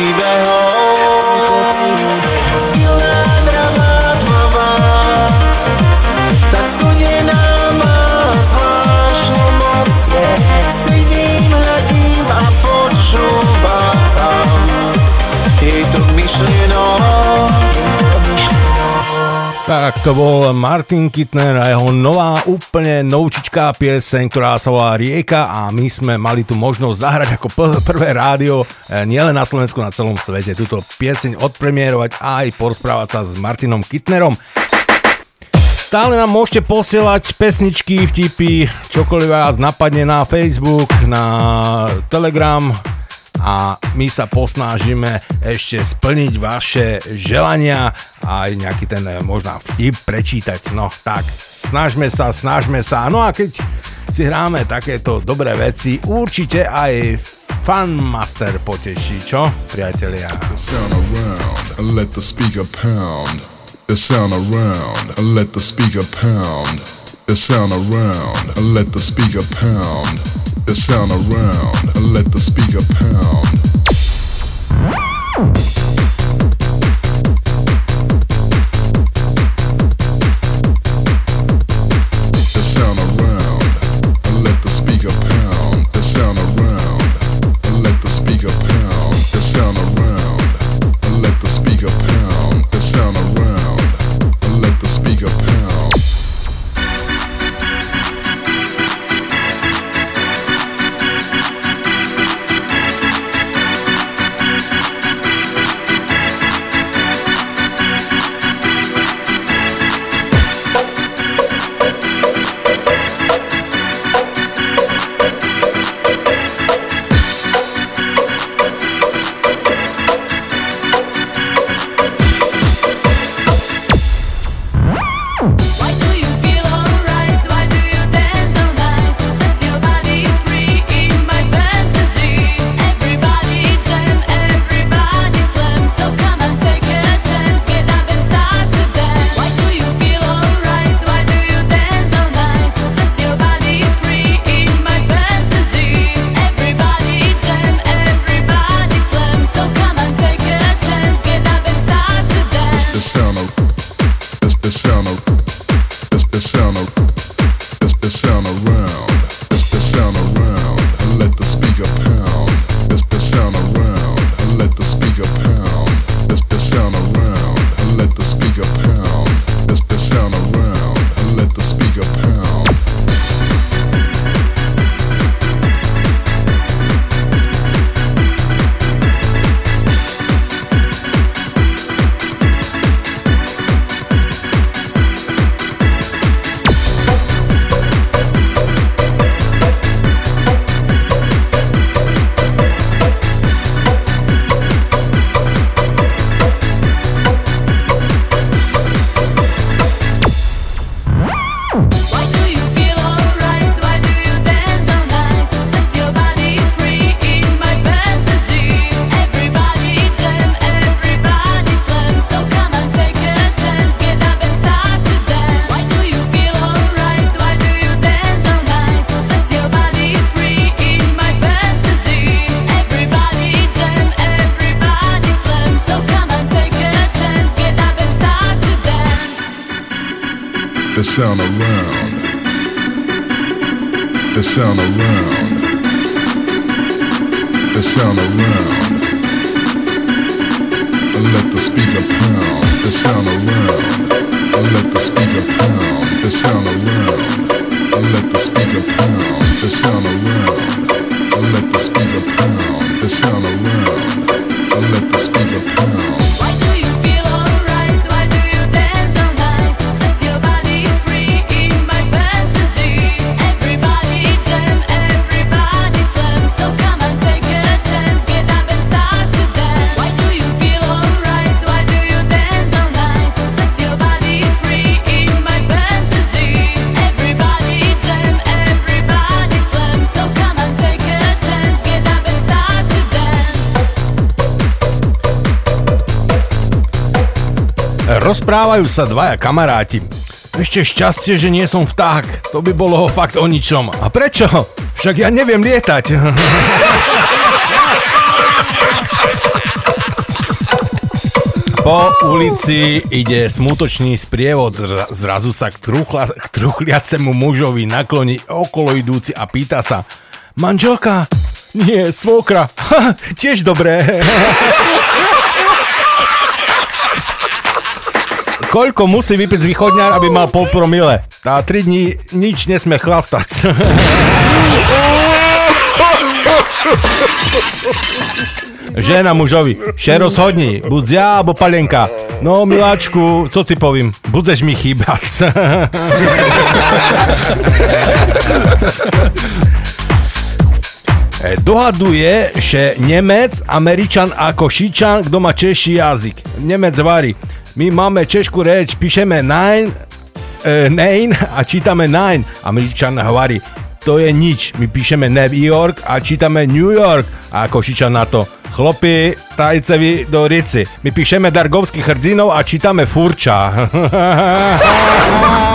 Tak to bol Martin Kittner a jeho nová úplne novčičká pieseň, ktorá sa volá Rieka a my sme mali tu možnosť zahrať ako prvé rádio eh, nielen na Slovensku, na celom svete. Túto pieseň odpremierovať a aj porozprávať sa s Martinom Kittnerom. Stále nám môžete posielať pesničky, vtipy, čokoľvek vás napadne na Facebook, na Telegram, a my sa posnážime ešte splniť vaše želania a aj nejaký ten eh, možná vtip prečítať. No tak, snažme sa, snažme sa. No a keď si hráme takéto dobré veci, určite aj fanmaster poteší, čo, priatelia? Sound around, let the speaker pound. The sound around, let the speaker pound. the sound around and let the speaker pound. The sound around and let the speaker pound. Rozprávajú sa dvaja kamaráti. Ešte šťastie, že nie som vták. To by bolo fakt o ničom. A prečo? Však ja neviem lietať. [LAUGHS] Po ulici ide smutočný sprievod, zrazu sa k, truchla, k truchliacemu mužovi nakloní okolo idúci a pýta sa Manželka? Nie, svokra. Ha, [LAUGHS] tiež dobré. [LAUGHS] Koľko musí vypiť východňar, aby mal pol promile? A 3 dní nič nesme chlastať. Žena mužovi, še rozhodni, buď ja alebo palenka. No, miláčku, co si povím, budeš mi chýbať. E, dohaduje, že Nemec, Američan a Košičan, kto má češí jazyk. Nemec varí. My máme češku reč, píšeme nine, e, nine a čítame nine. Američan hovorí, to je nič. My píšeme New York a čítame New York. A Košičan na to, chlopi, tajcevi do rici. My píšeme Dargovských hrdzinov a čítame Furča. [LAUGHS]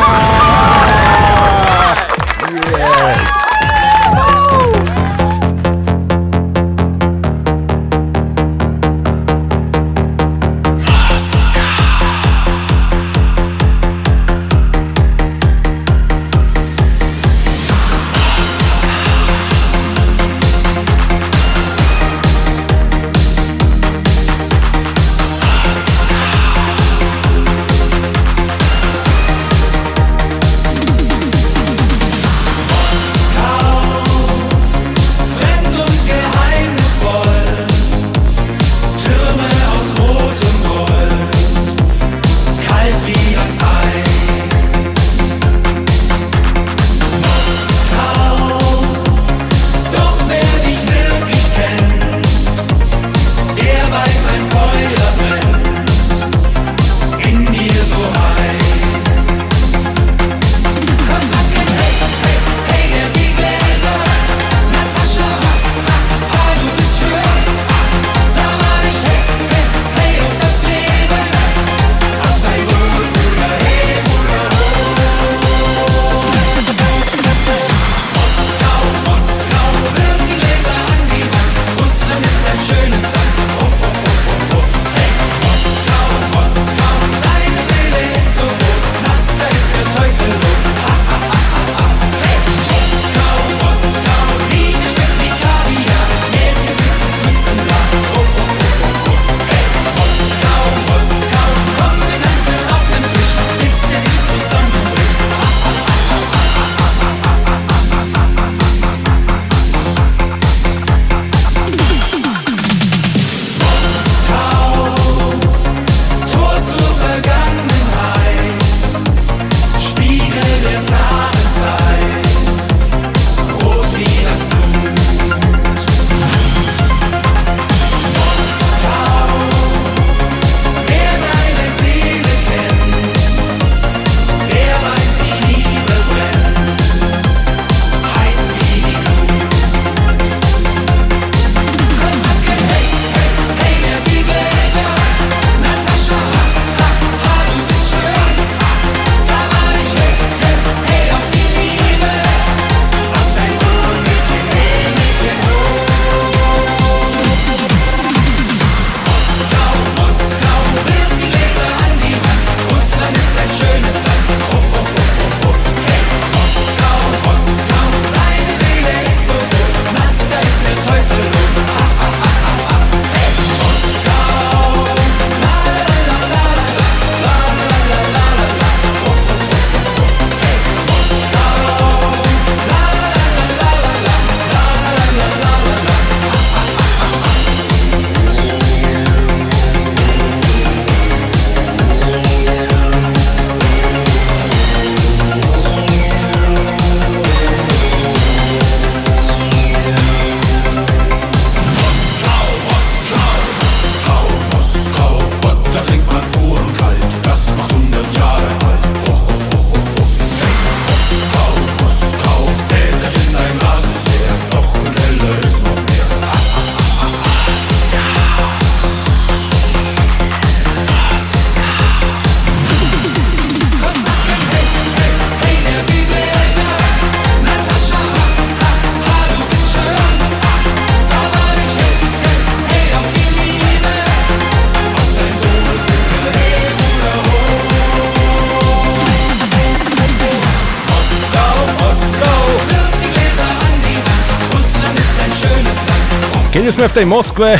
Moskve.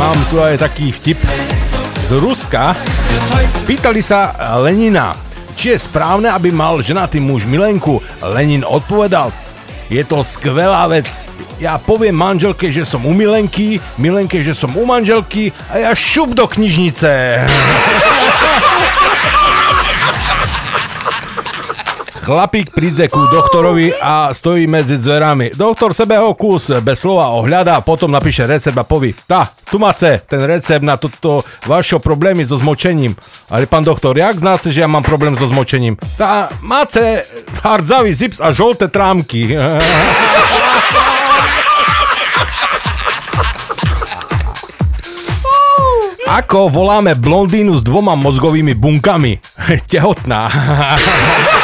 Mám tu aj taký vtip z Ruska. Pýtali sa Lenina, či je správne, aby mal ženatý muž milenku. Lenin odpovedal, je to skvelá vec. Ja poviem manželke, že som u milenky, milenke, že som u manželky a ja šup do knižnice. Chlapík príde ku doktorovi a stojí medzi dverami. Doktor sebe ho kus bez slova ohľadá, potom napíše recept a povie, tá, tu máte ten recept na toto vaše problémy so zmočením. Ale pán doktor, jak znáte, že ja mám problém so zmočením? Tá, máte hardzavý zips a žlté trámky. [LAUGHS] Ako voláme blondínu s dvoma mozgovými bunkami? [LAUGHS] Tehotná. [LAUGHS]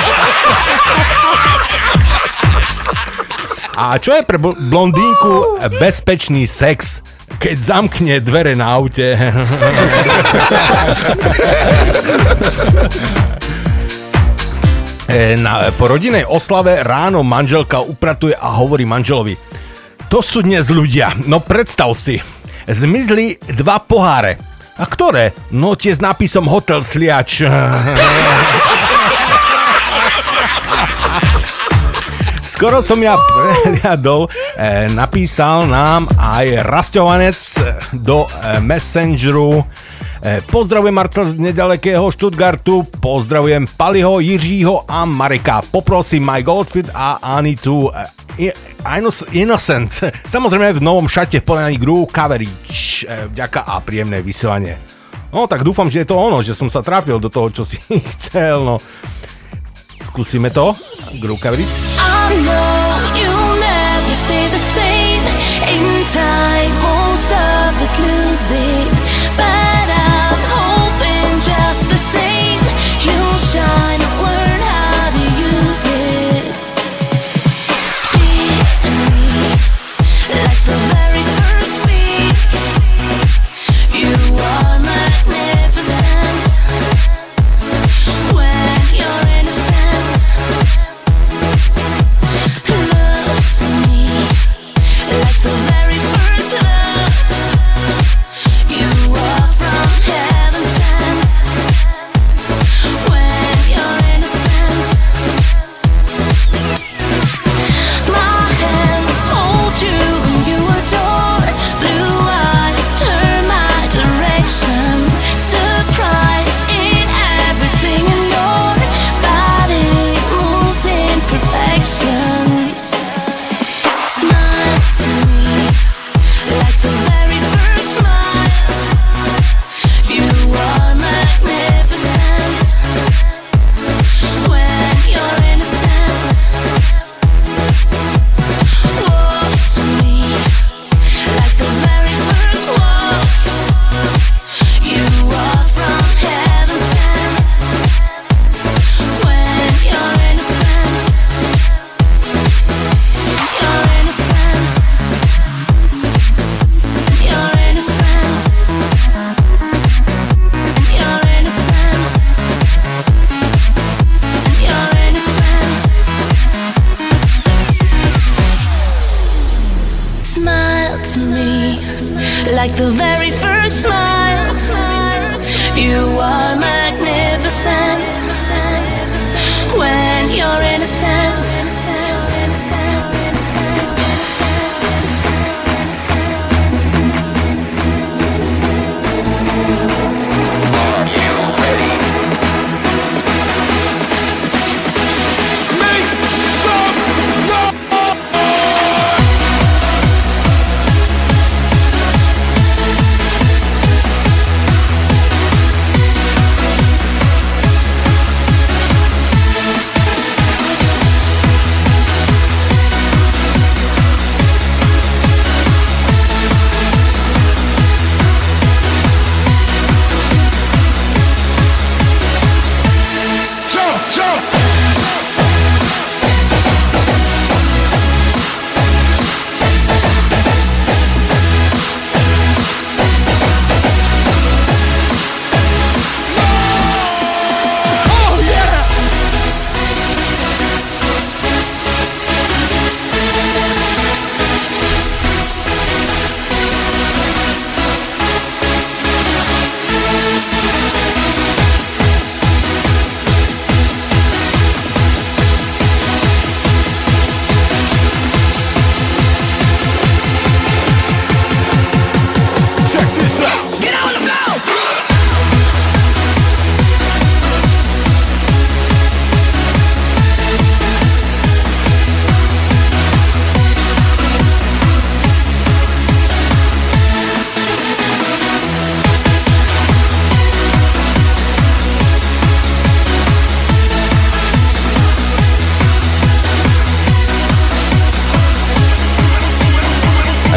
A čo je pre bl- blondínku bezpečný sex? Keď zamkne dvere na aute. [LAUGHS] E, Na, po rodinej oslave ráno manželka upratuje a hovorí manželovi To sú dnes ľudia, no predstav si Zmizli dva poháre A ktoré? No tie s nápisom Hotel Sliač [LAUGHS] Skoro som ja [LAUGHS] prehliadol, e, napísal nám aj Rastovanec do e, Messengeru. E, pozdravujem Marcel z nedalekého Stuttgartu, pozdravujem Paliho, Jiřího a Mareka. Poprosím Mike Goldfield a Anitu Innocent. [LAUGHS] Samozrejme v novom šate v podaní Groove Coverage. Vďaka a príjemné vysielanie. No tak dúfam, že je to ono, že som sa trafil do toho, čo si [LAUGHS] chcel. No. Skúsime to. Groove Coverage. losing. But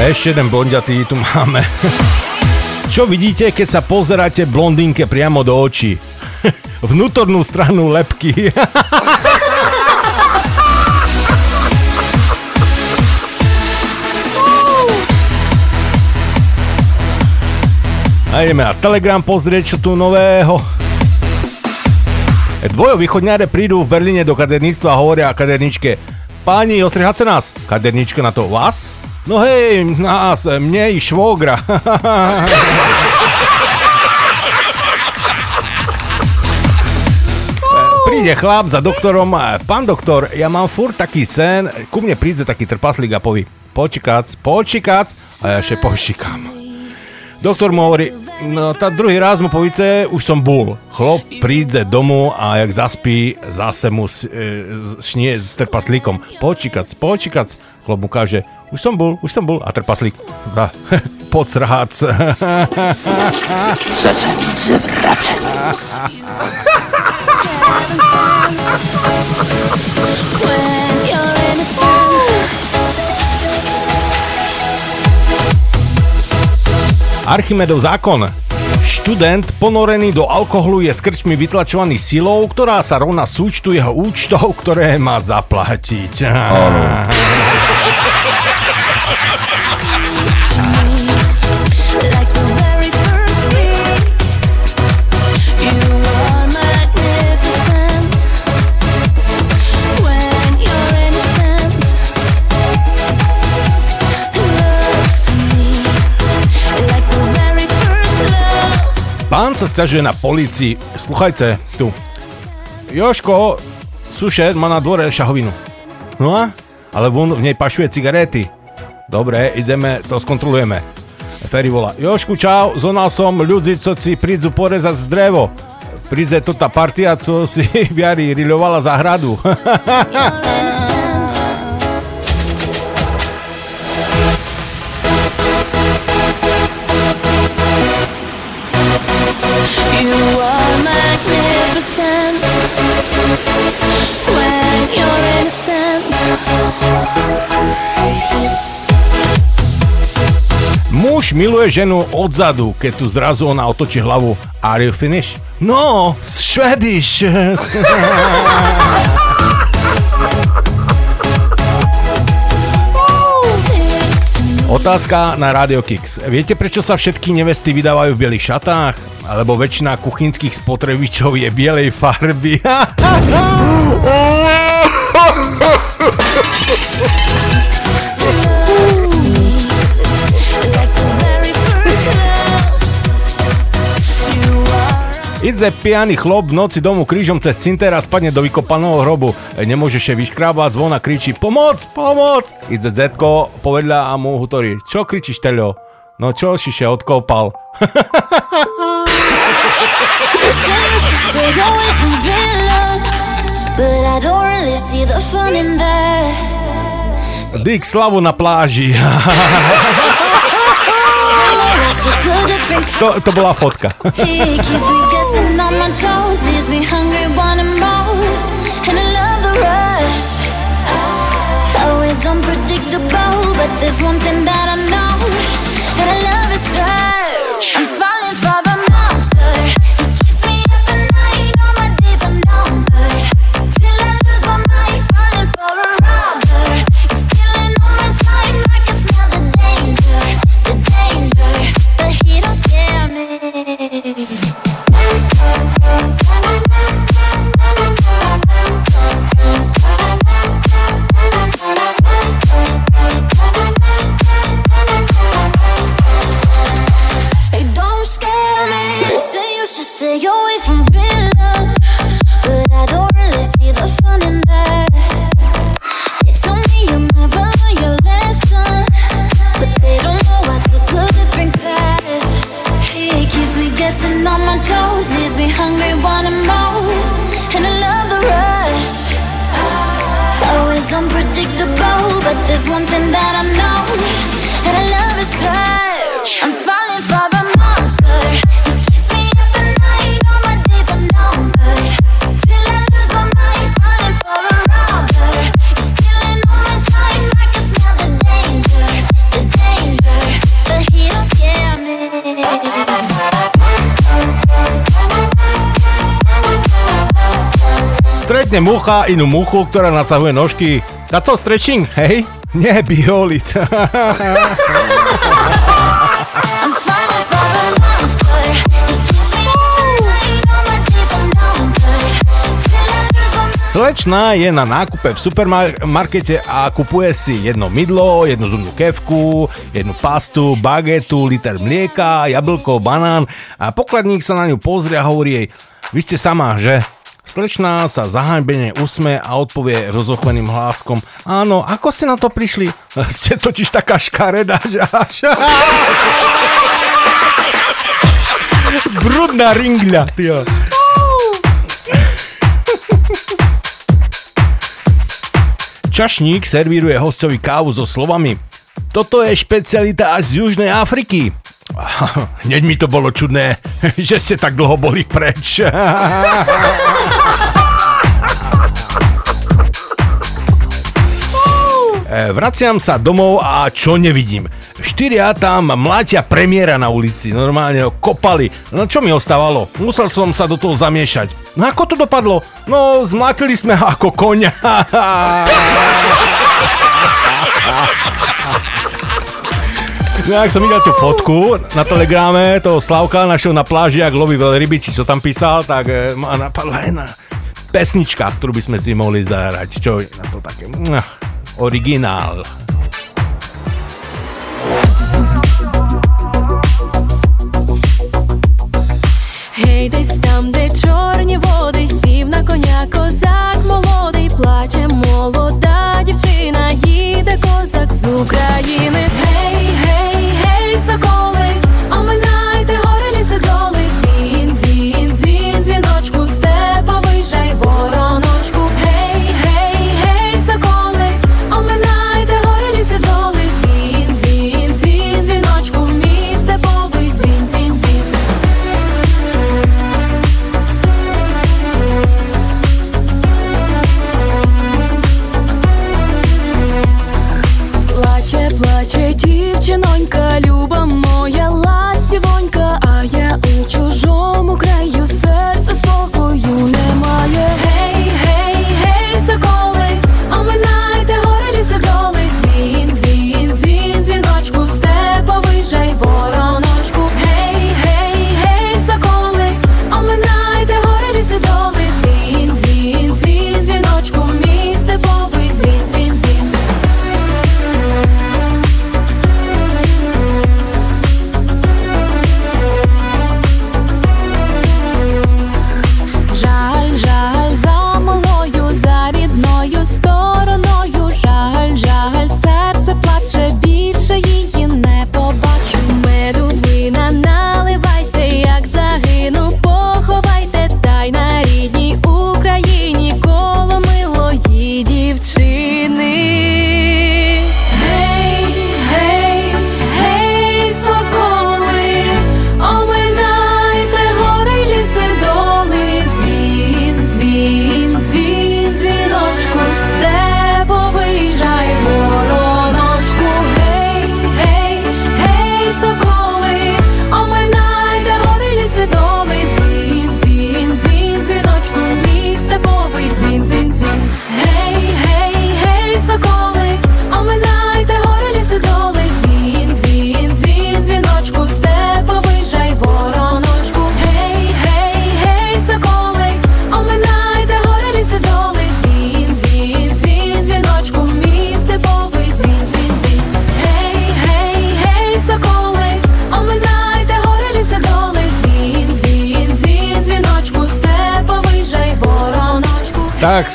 ešte jeden blondiatý tu máme. Čo vidíte, keď sa pozeráte blondínke priamo do očí? [LAUGHS] Vnútornú stranu lepky. A ideme na Telegram pozrieť, čo tu nového. Dvojovýchodňare prídu v Berlíne do kaderníctva a hovoria kaderničke Páni, ostrihať sa nás. Kadernička na to, vás? No hej, nás, mne i švógra. Príde chlap za doktorom, pán doktor, ja mám furt taký sen, ku mne príde taký trpaslík a povie, počikac, počikac, a ja ešte pošikám. Doktor mu hovorí, no tá druhý raz mu povíce, už som bol. Chlop príde domu a jak zaspí, zase mu e, šnie s trpaslíkom. Počikac, počikac. Chlop mu káže, už som bol, už som bol. A trpaslík, dá, [LAUGHS] podsrhác. Chce sa mi zvracať. Archimedov zákon. Študent ponorený do alkoholu je s krčmi vytlačovaný silou, ktorá sa rovná súčtu jeho účtov, ktoré má zaplatiť. [LAUGHS] Pán sa stiažuje na policii. Sluchajte, tu. Joško, sušer má na dvore šahovinu. No a? Ale von v nej pašuje cigarety. Dobre, ideme, to skontrolujeme. Ferry volá, Jošku, čau, zonal som ľudí, co si prídzu porezať z drevo. Príde to tá partia, co si [LAUGHS] v jari riľovala zahradu. You [LAUGHS] Muž miluje ženu odzadu, keď tu zrazu ona otočí hlavu. Are you finished? No, Swedish. [LAUGHS] Otázka na Radio Kix. Viete, prečo sa všetky nevesty vydávajú v bielých šatách? Alebo väčšina kuchynských spotrebičov je bielej farby. [LAUGHS] Ide pijaný chlop v noci domu krížom cez cinter a spadne do vykopaného hrobu. Nemôže še vyškrábať, zvona kričí pomoc, pomoc! Ide zetko povedľa a mu hutorí. Čo kričíš, Telio? No čo si še odkopal? You say you should love the rush. Always unpredictable, but there's one thing that I know that I love is rush. I'm falling stretne mucha inú muchu, ktorá nacahuje nožky. That's all stretching, hej? Nie, biolit. [LAUGHS] Slečna je na nákupe v supermarkete a kupuje si jedno mydlo, jednu zubnú kevku, jednu pastu, bagetu, liter mlieka, jablko, banán a pokladník sa na ňu pozrie a hovorí jej, vy ste sama, že? Slečná sa zahanbene usme a odpovie rozochveným hláskom, áno, ako ste na to prišli? [LAUGHS] Ste totiž taká škaredá, že až... [LAUGHS] Brudná ringľa, tyjo. [LAUGHS] Čašník servíruje hostovi kávu so slovami Toto je špecialita až z Južnej Afriky. [LAUGHS] Hneď mi to bolo čudné, [LAUGHS] že ste tak dlho boli preč. [LAUGHS] E, Vraciam sa domov a čo nevidím? Štyria tam mlátia premiéra na ulici, normálne ho kopali. No čo mi ostávalo? Musel som sa do toho zamiešať. No ako to dopadlo? No zmlátili sme ho ako koňa. No ak som videl tú fotku na telegrame toho Slavka, našiel na pláži, ak loví veľryby, či čo tam písal, tak e, ma napadla jedna pesnička, ktorú by sme si mohli zahrať. Čo je na to také? Mwah, Originál. Гей, десь там, де чорні води, сів на коня козак молодий, плаче молода дівчина, їде козак з України.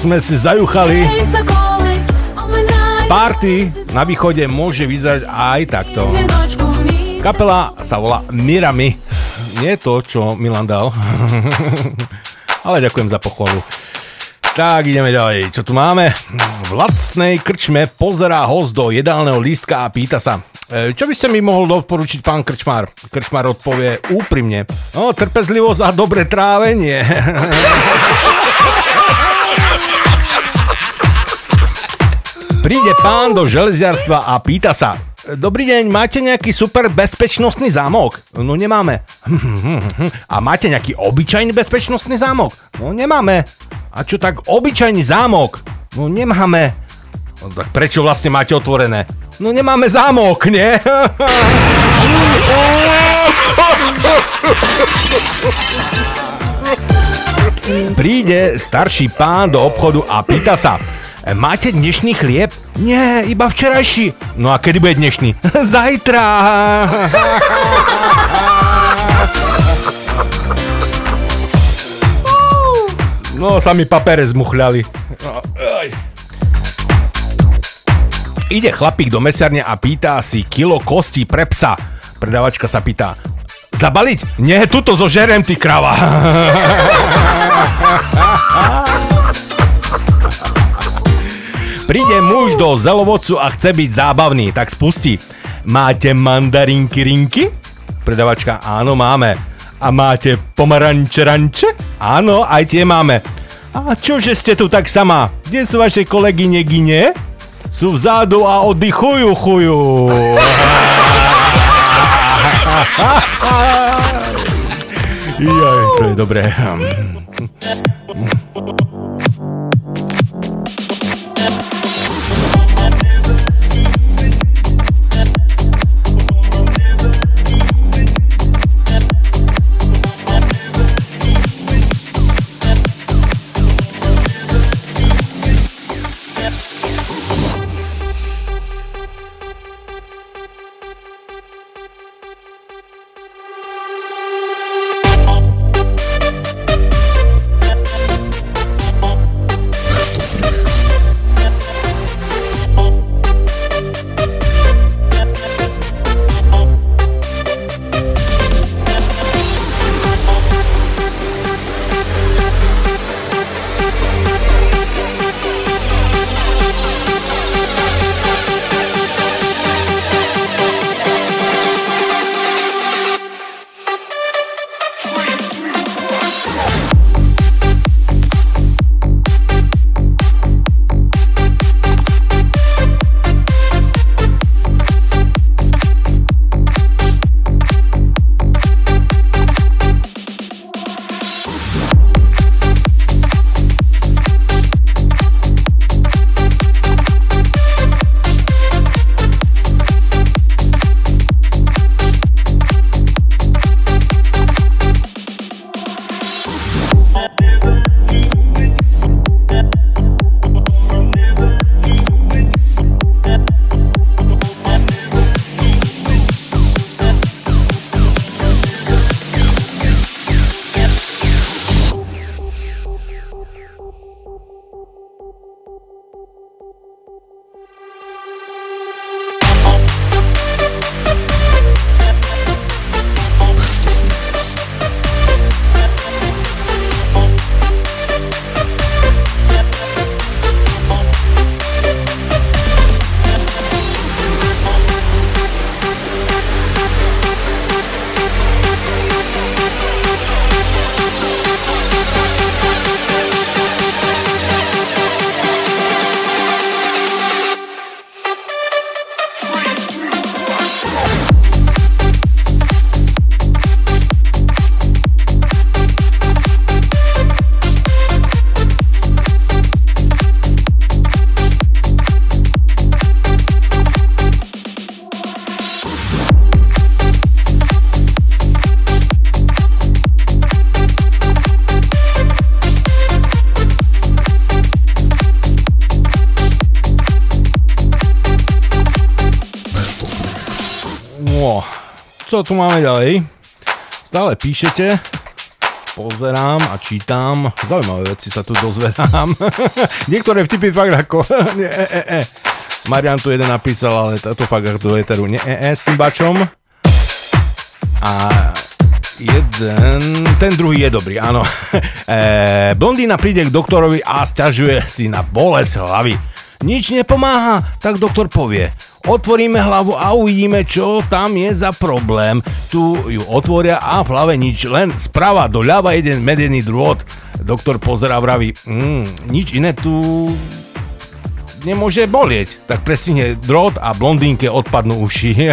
sme si zajuchali. Party na východe môže vyzerať aj takto. Kapela sa volá Mirami. Nie to, čo Milan dal. [LAUGHS] Ale ďakujem za pochvalu. Tak ideme ďalej. Čo tu máme? V lacnej krčme pozerá host do jedálneho lístka a pýta sa, e, čo by ste mi mohol doporučiť, pán Krčmár? Krčmár odpovie úprimne. No, trpezlivosť a dobré trávenie. [LAUGHS] Príde pán do železiarstva a pýta sa, Dobrý deň, máte nejaký super bezpečnostný zámok? No nemáme. A máte nejaký obyčajný bezpečnostný zámok? No nemáme. A čo tak obyčajný zámok? No nemáme. No, tak prečo vlastne máte otvorené? No nemáme zámok, nie? Príde starší pán do obchodu a pýta sa Máte dnešný chlieb? Nie, iba včerajší. No a kedy bude dnešný? [LAUGHS] Zajtra. [LAUGHS] No, sami papere zmuchľali. Ide chlapík do mesiarne a pýta si kilo kostí pre psa. Predavačka sa pýta, zabaliť? Nie, tuto zožerem, ty krava. [LAUGHS] Príde muž do zelovodcu a chce byť zábavný, tak spustí. Máte mandarinky rinky? Predavačka, áno, máme. A máte pomaranče ranče? Áno, aj tie máme. A čože ste tu tak sama? Kde sú vaše kolegyne gine? Sú vzadu a oddychujú chujú. [LAUGHS] Jaj, to je dobré. Tu máme ďalej? Stále píšete, pozerám a čítam, zaujímavé veci sa tu dozvedám. [LAUGHS] Niektoré vtipy fakt ako, [LAUGHS] nie, e, e, e. Marian tu jeden napísal, ale to fakt do eteru, nie, e, e, s tým bačom. A jeden, ten druhý je dobrý, áno. [LAUGHS] E, blondína príde k doktorovi a sťažuje si na bolesť hlavy. Nič nepomáha, tak doktor povie otvoríme hlavu a uvidíme, čo tam je za problém. Tu ju otvoria a v hlave nič, len sprava doľava jeden medený drôt. Doktor pozera vraví, mm, nič iné tu nemôže bolieť. Tak presne drôt a blondínke odpadnú uši. [LAUGHS]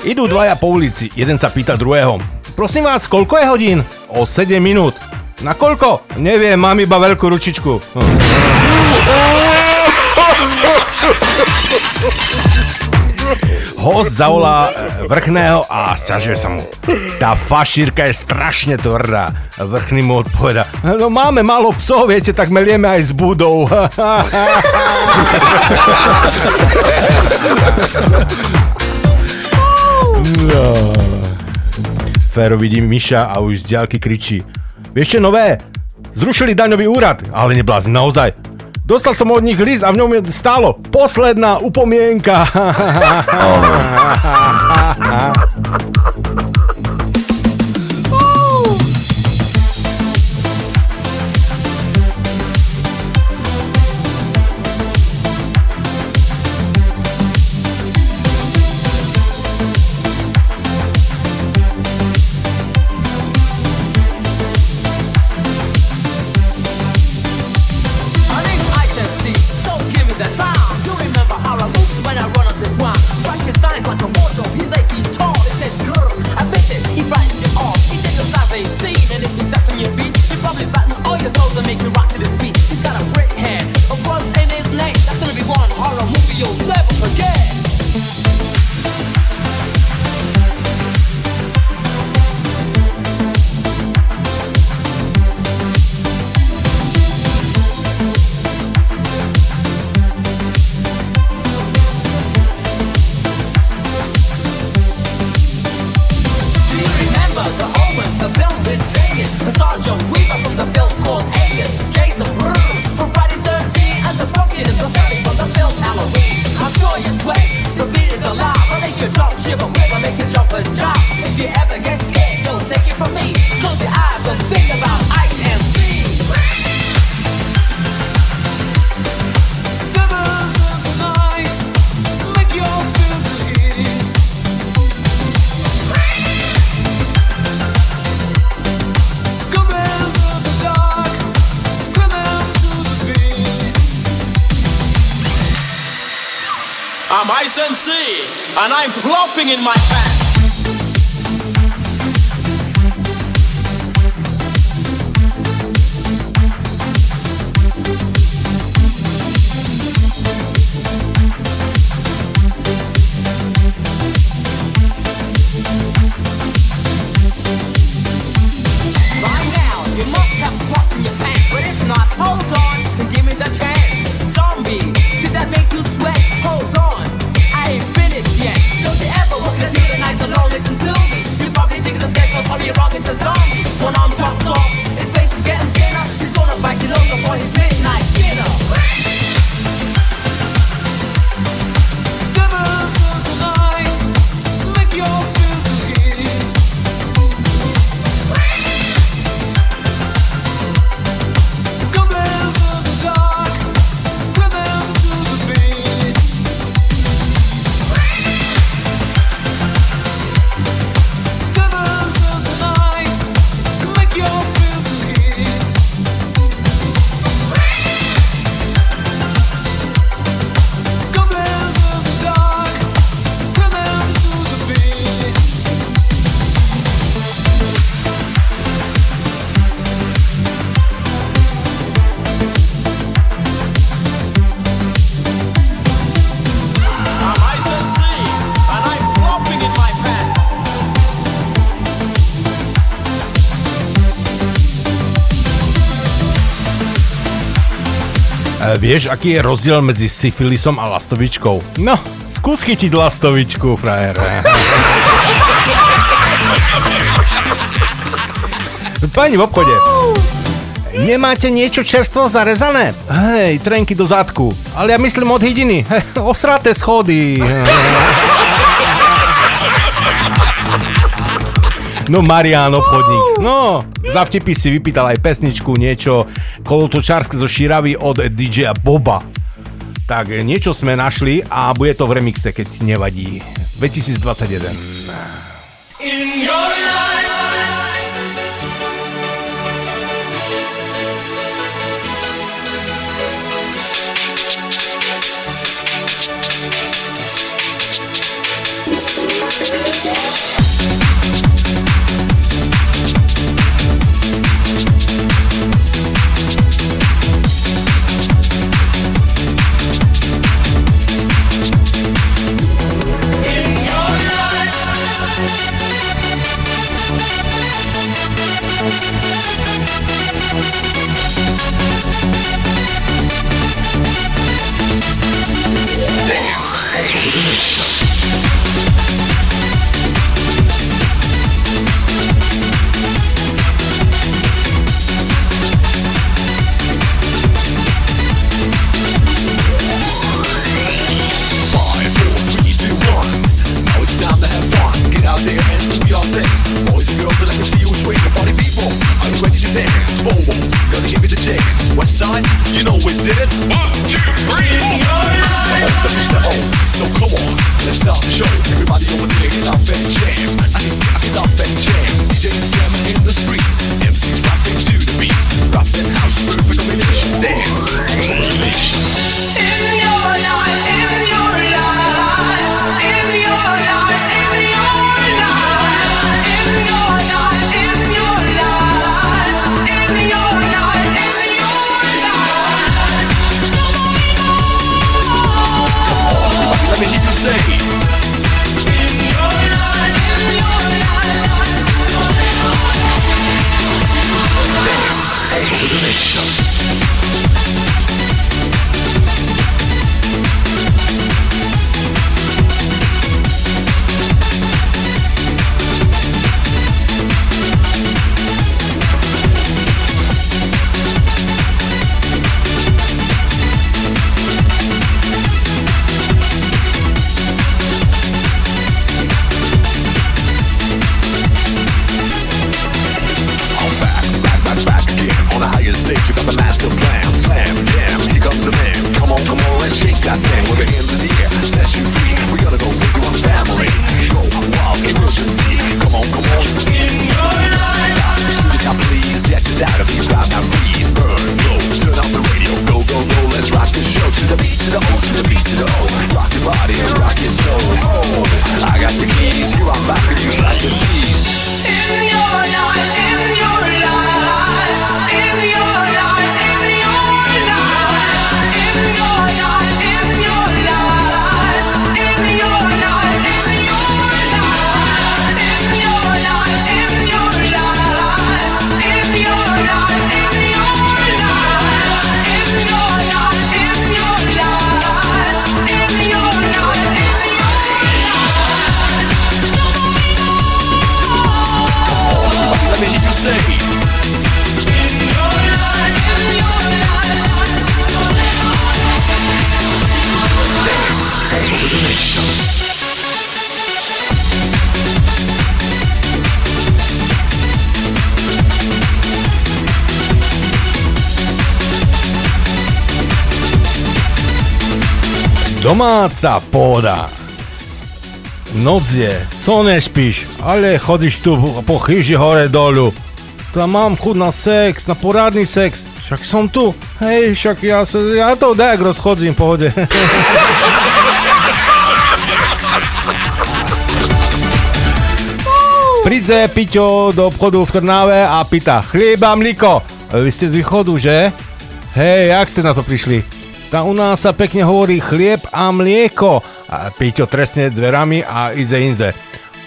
Idú dvaja po ulici, jeden sa pýta druhého. Prosím vás, koľko je hodín? O 7 minút. Na koľko? Neviem, mám iba veľkú ručičku. Hm. Host zavolá eh, vrchného a sťažuje sa mu. Tá fašírka je strašne tvrdá. Vrchný mu odpoveda. Eh, no máme málo psov, viete, tak melieme aj s budou. [LAUGHS] No. Féro vidí Miša a už z diaľky kričí. Vieš čo nové? Zrušili daňový úrad, ale neblázni naozaj. Dostal som od nich list a v ňom stálo posledná upomienka. [LAUGHS] vieš, aký je rozdiel medzi syfilisom a lastovičkou? No, skús chytiť lastovičku, frajer. [LAUGHS] Pani v obchode. Nemáte niečo čerstvo zarezané? Hej, trenky do zadku. Ale ja myslím od hydiny. [LAUGHS] Osraté schody. [LAUGHS] No Marian obchodník. No, za vtipy si vypýtal aj pesničku, niečo kolotočárske zo Širavy od DJ Boba. Tak niečo sme našli a bude to v remixe, keď nevadí. 2021. In your Domáca pôda. Noc je, co nespíš, ale chodíš tu po chyži hore dolu. Tam mám chud na sex, na porádny sex. Však som tu. Hej, však ja, sa, ja to dajak rozchodzím, pohode. [LAUGHS] Príde Piťo do obchodu v Trnave a pýta, chlieba, mliko. Vy ste z východu, že? Hej, jak ste na to prišli? Tá u nás sa pekne hovorí chlieb a mlieko. A Piťo trestne dverami a ize inze.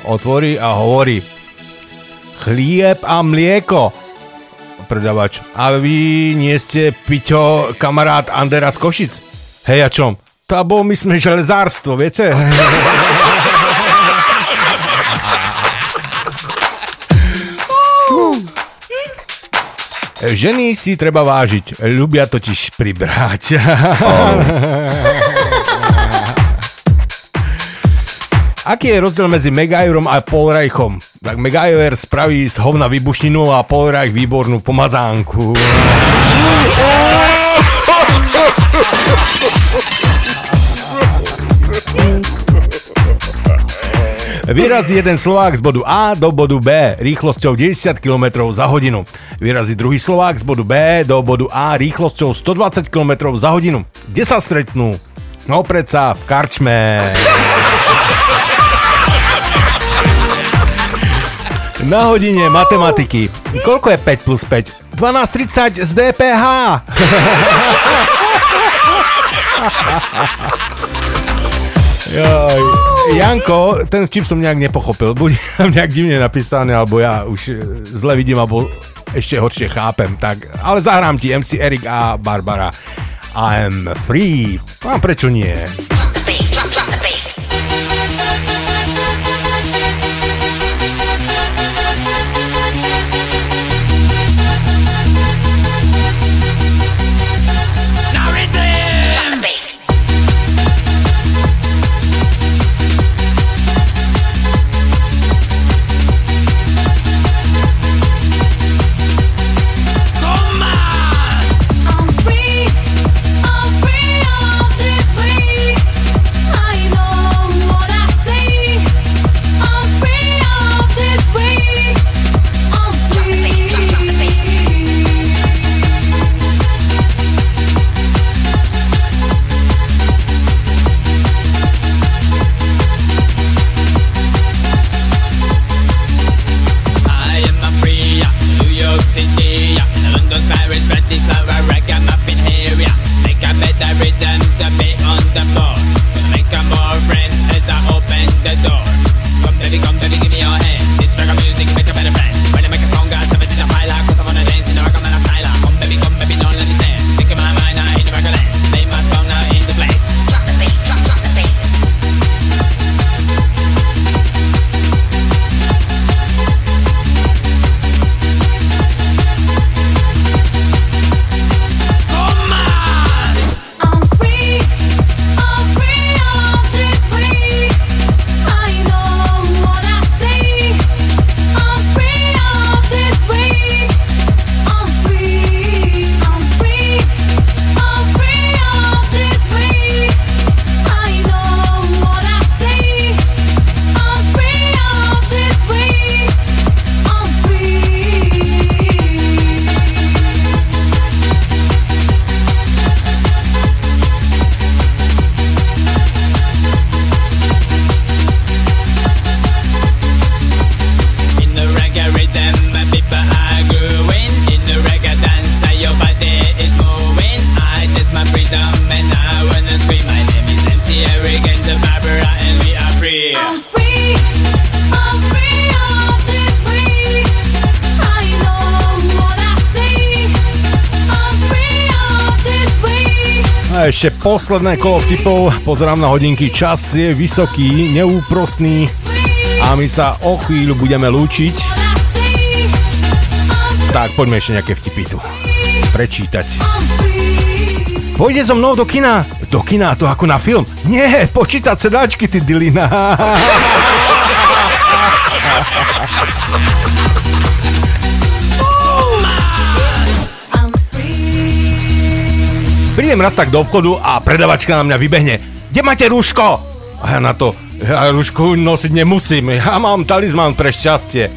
Otvorí a hovorí chlieb a mlieko. Predavač. A vy nie ste Piťo kamarát Andera z Košic? Hej, a čom? Tá bo my sme železárstvo, viete? [LAUGHS] Ženy si treba vážiť, ľubia totiž pribrať. [LAUGHS] Aký je rozdiel medzi Megajrom a Polreichom? Tak Megajer spraví z hovna výbušninu a Polreich výbornú pomazánku. [LAUGHS] Vyrazí jeden Slovák z bodu A do bodu B rýchlosťou 90 km za hodinu. Vyrazí druhý Slovák z bodu B do bodu A rýchlosťou 120 km za hodinu. Kde sa stretnú? No predsa v karčme. Na hodine matematiky. Koľko je 5 plus 5? 12.30 z DPH. [LAUGHS] Joj. Janko, ten vtip som nejak nepochopil. Buď nejak divne napísaný, alebo ja už e, zle vidím, alebo ešte horšie chápem. Tak, ale zahrám ti MC Erik a Barbara. I'm free. A prečo nie? Ešte posledné kolo vtipov. Pozerám na hodinky. Čas je vysoký, neúprostný. A my sa o chvíľu budeme lúčiť. Tak poďme ešte nejaké vtipy tu prečítať. Pôjde so mnou do kina. Do kina, to ako na film. Nie, počítať sedáčky, ty dilina. [LAUGHS] Prídem raz tak do obchodu a predavačka na mňa vybehne. Kde máte rúško? A ja na to, ja rúšku nosiť nemusím, ja mám talizman pre šťastie.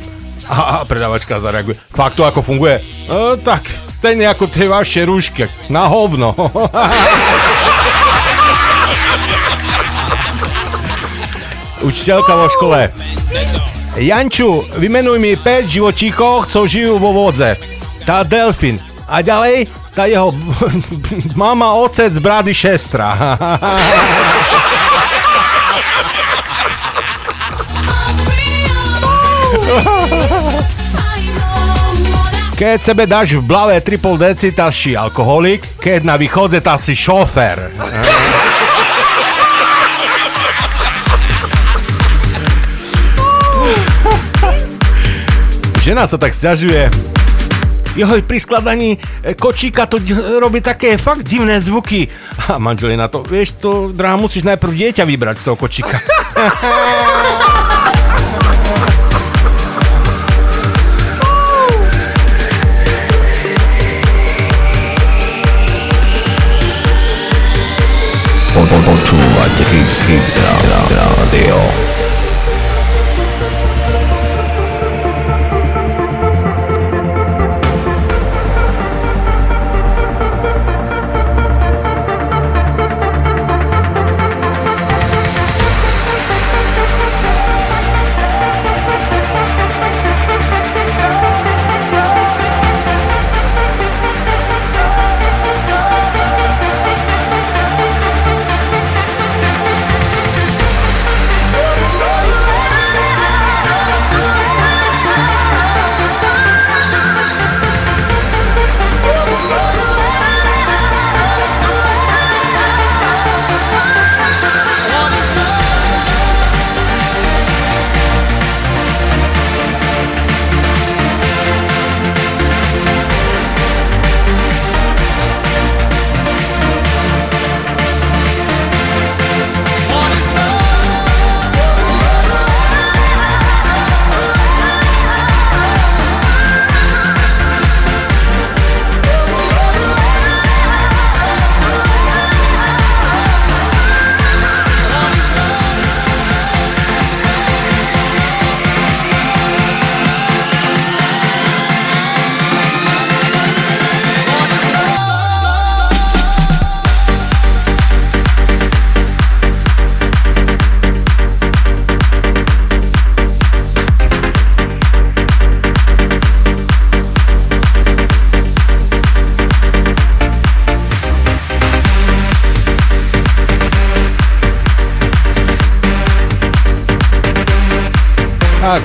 A, a predavačka zareaguje. Fakt to ako funguje? E, tak, stejne ako tie vaše rúšky. Na hovno. [LAUGHS] Učiteľka vo škole. Janču, vymenuj mi 5 živočíchov, co žijú vo vodze. Tá delfín. A ďalej, tá jeho [LAUGHS] mama, otec, brady, šestra. [LAUGHS] Keď sebe dáš v blave triple deci, tá si alkoholik, keď na východze, tá si šofér. [LAUGHS] Žena sa tak sťažuje. Joj, pri skladaní e, kočíka to robí také fakt divné zvuky. A manžel to, vieš to, drahá, musíš najprv dieťa vybrať z toho kočíka. [LAUGHS]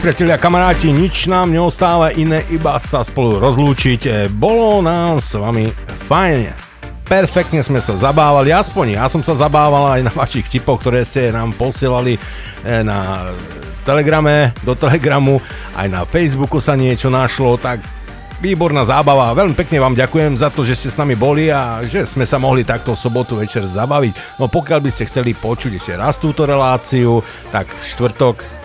Priatelia, kamaráti, nič nám neostáva iné, iba sa spolu rozlúčiť. E, Bolo nám s vami fajn. Perfektne sme sa zabávali, aspoň ja som sa zabával aj na vašich vtipoch, ktoré ste nám posielali e, na telegrame, do telegramu, aj na Facebooku sa niečo našlo, tak výborná zábava. Veľmi pekne vám ďakujem za to, že ste s nami boli a že sme sa mohli takto sobotu večer zabaviť. No pokiaľ by ste chceli počuť ešte raz túto reláciu, tak v štvrtok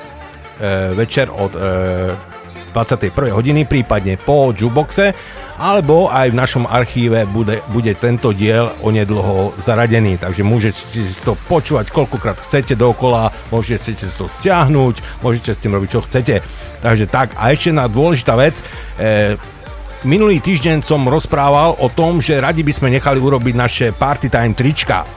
večer od e, 21. hodiny, prípadne po jukeboxe, alebo aj v našom archíve bude, bude tento diel onedlho zaradený, takže môžete si to počúvať koľkokrát chcete dokola, môžete si to stiahnuť, môžete s tým robiť čo chcete. Takže tak, a ešte jedna dôležitá vec, e, minulý týždeň som rozprával o tom, že radi by sme nechali urobiť naše Party Time trička.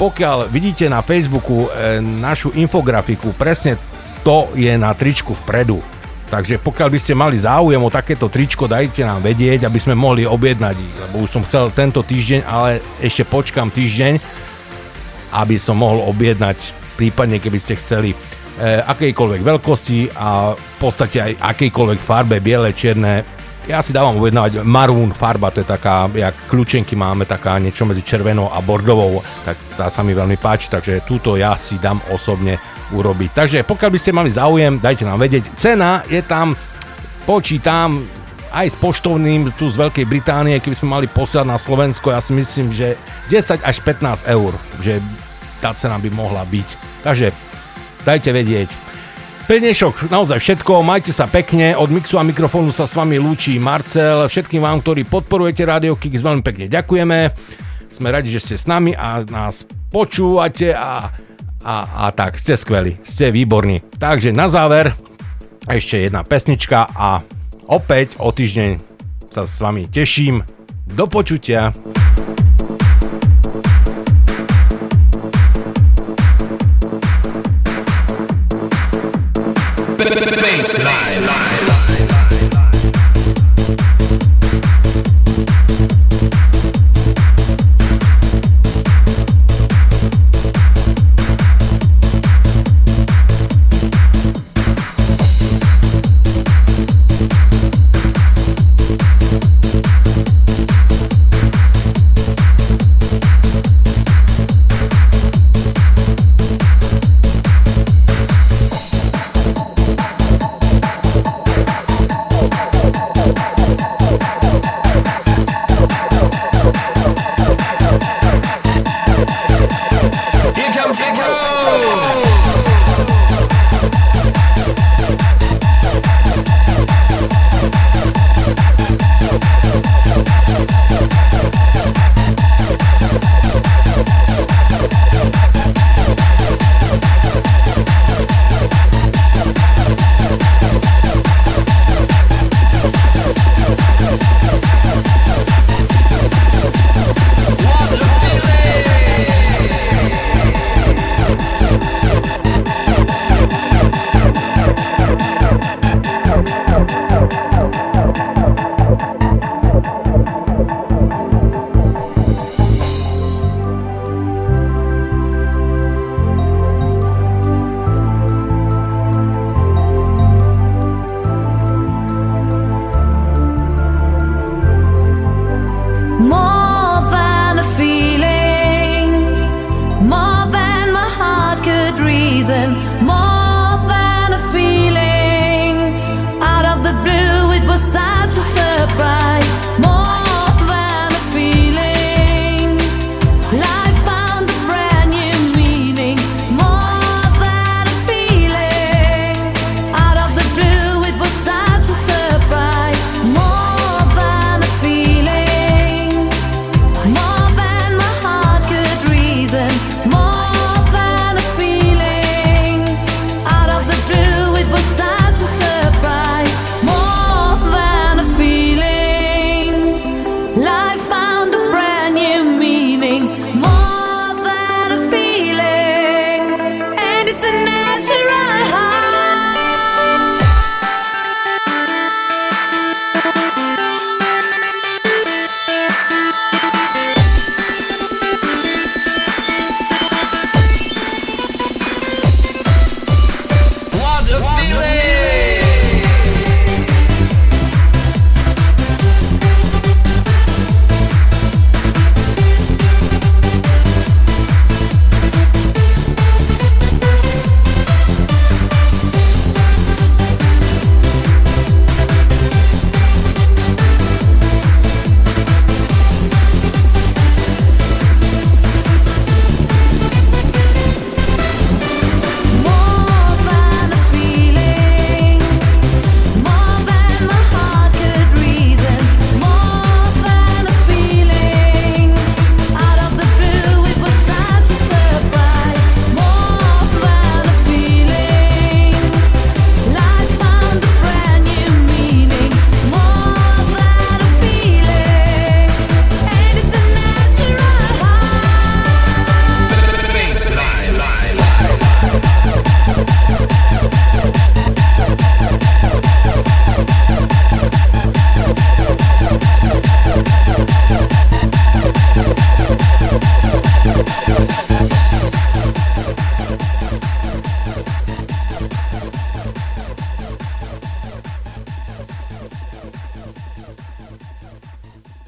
Pokiaľ vidíte na Facebooku e, našu infografiku, presne to je na tričku vpredu. Takže pokiaľ by ste mali záujem o takéto tričko, dajte nám vedieť, aby sme mohli objednať lebo už som chcel tento týždeň, ale ešte počkam týždeň, aby som mohol objednať, prípadne keby ste chceli e, akejkoľvek veľkosti a v podstate aj akejkoľvek farbe, biele, čierne. Ja si dávam objednávať maroon farba, to je taká, jak kľúčenky máme, taká niečo medzi červenou a bordovou, tak tá sa mi veľmi páči, takže túto ja si dám osobne urobiť. Takže pokiaľ by ste mali záujem, dajte nám vedieť. Cena je tam, počítam, aj s poštovným tu z Veľkej Británie, keby sme mali posielať na Slovensko, ja si myslím, že 10 až 15 eur, že tá cena by mohla byť. Takže dajte vedieť. Pre dnešok naozaj všetko, majte sa pekne, od mixu a mikrofónu sa s vami lúči Marcel, všetkým vám, ktorí podporujete Radio Kix, veľmi pekne ďakujeme, sme radi, že ste s nami a nás počúvate a, a, a tak, ste skvelí, ste výborní. Takže na záver ešte jedna pesnička a opäť o týždeň sa s vami teším. Do počutia.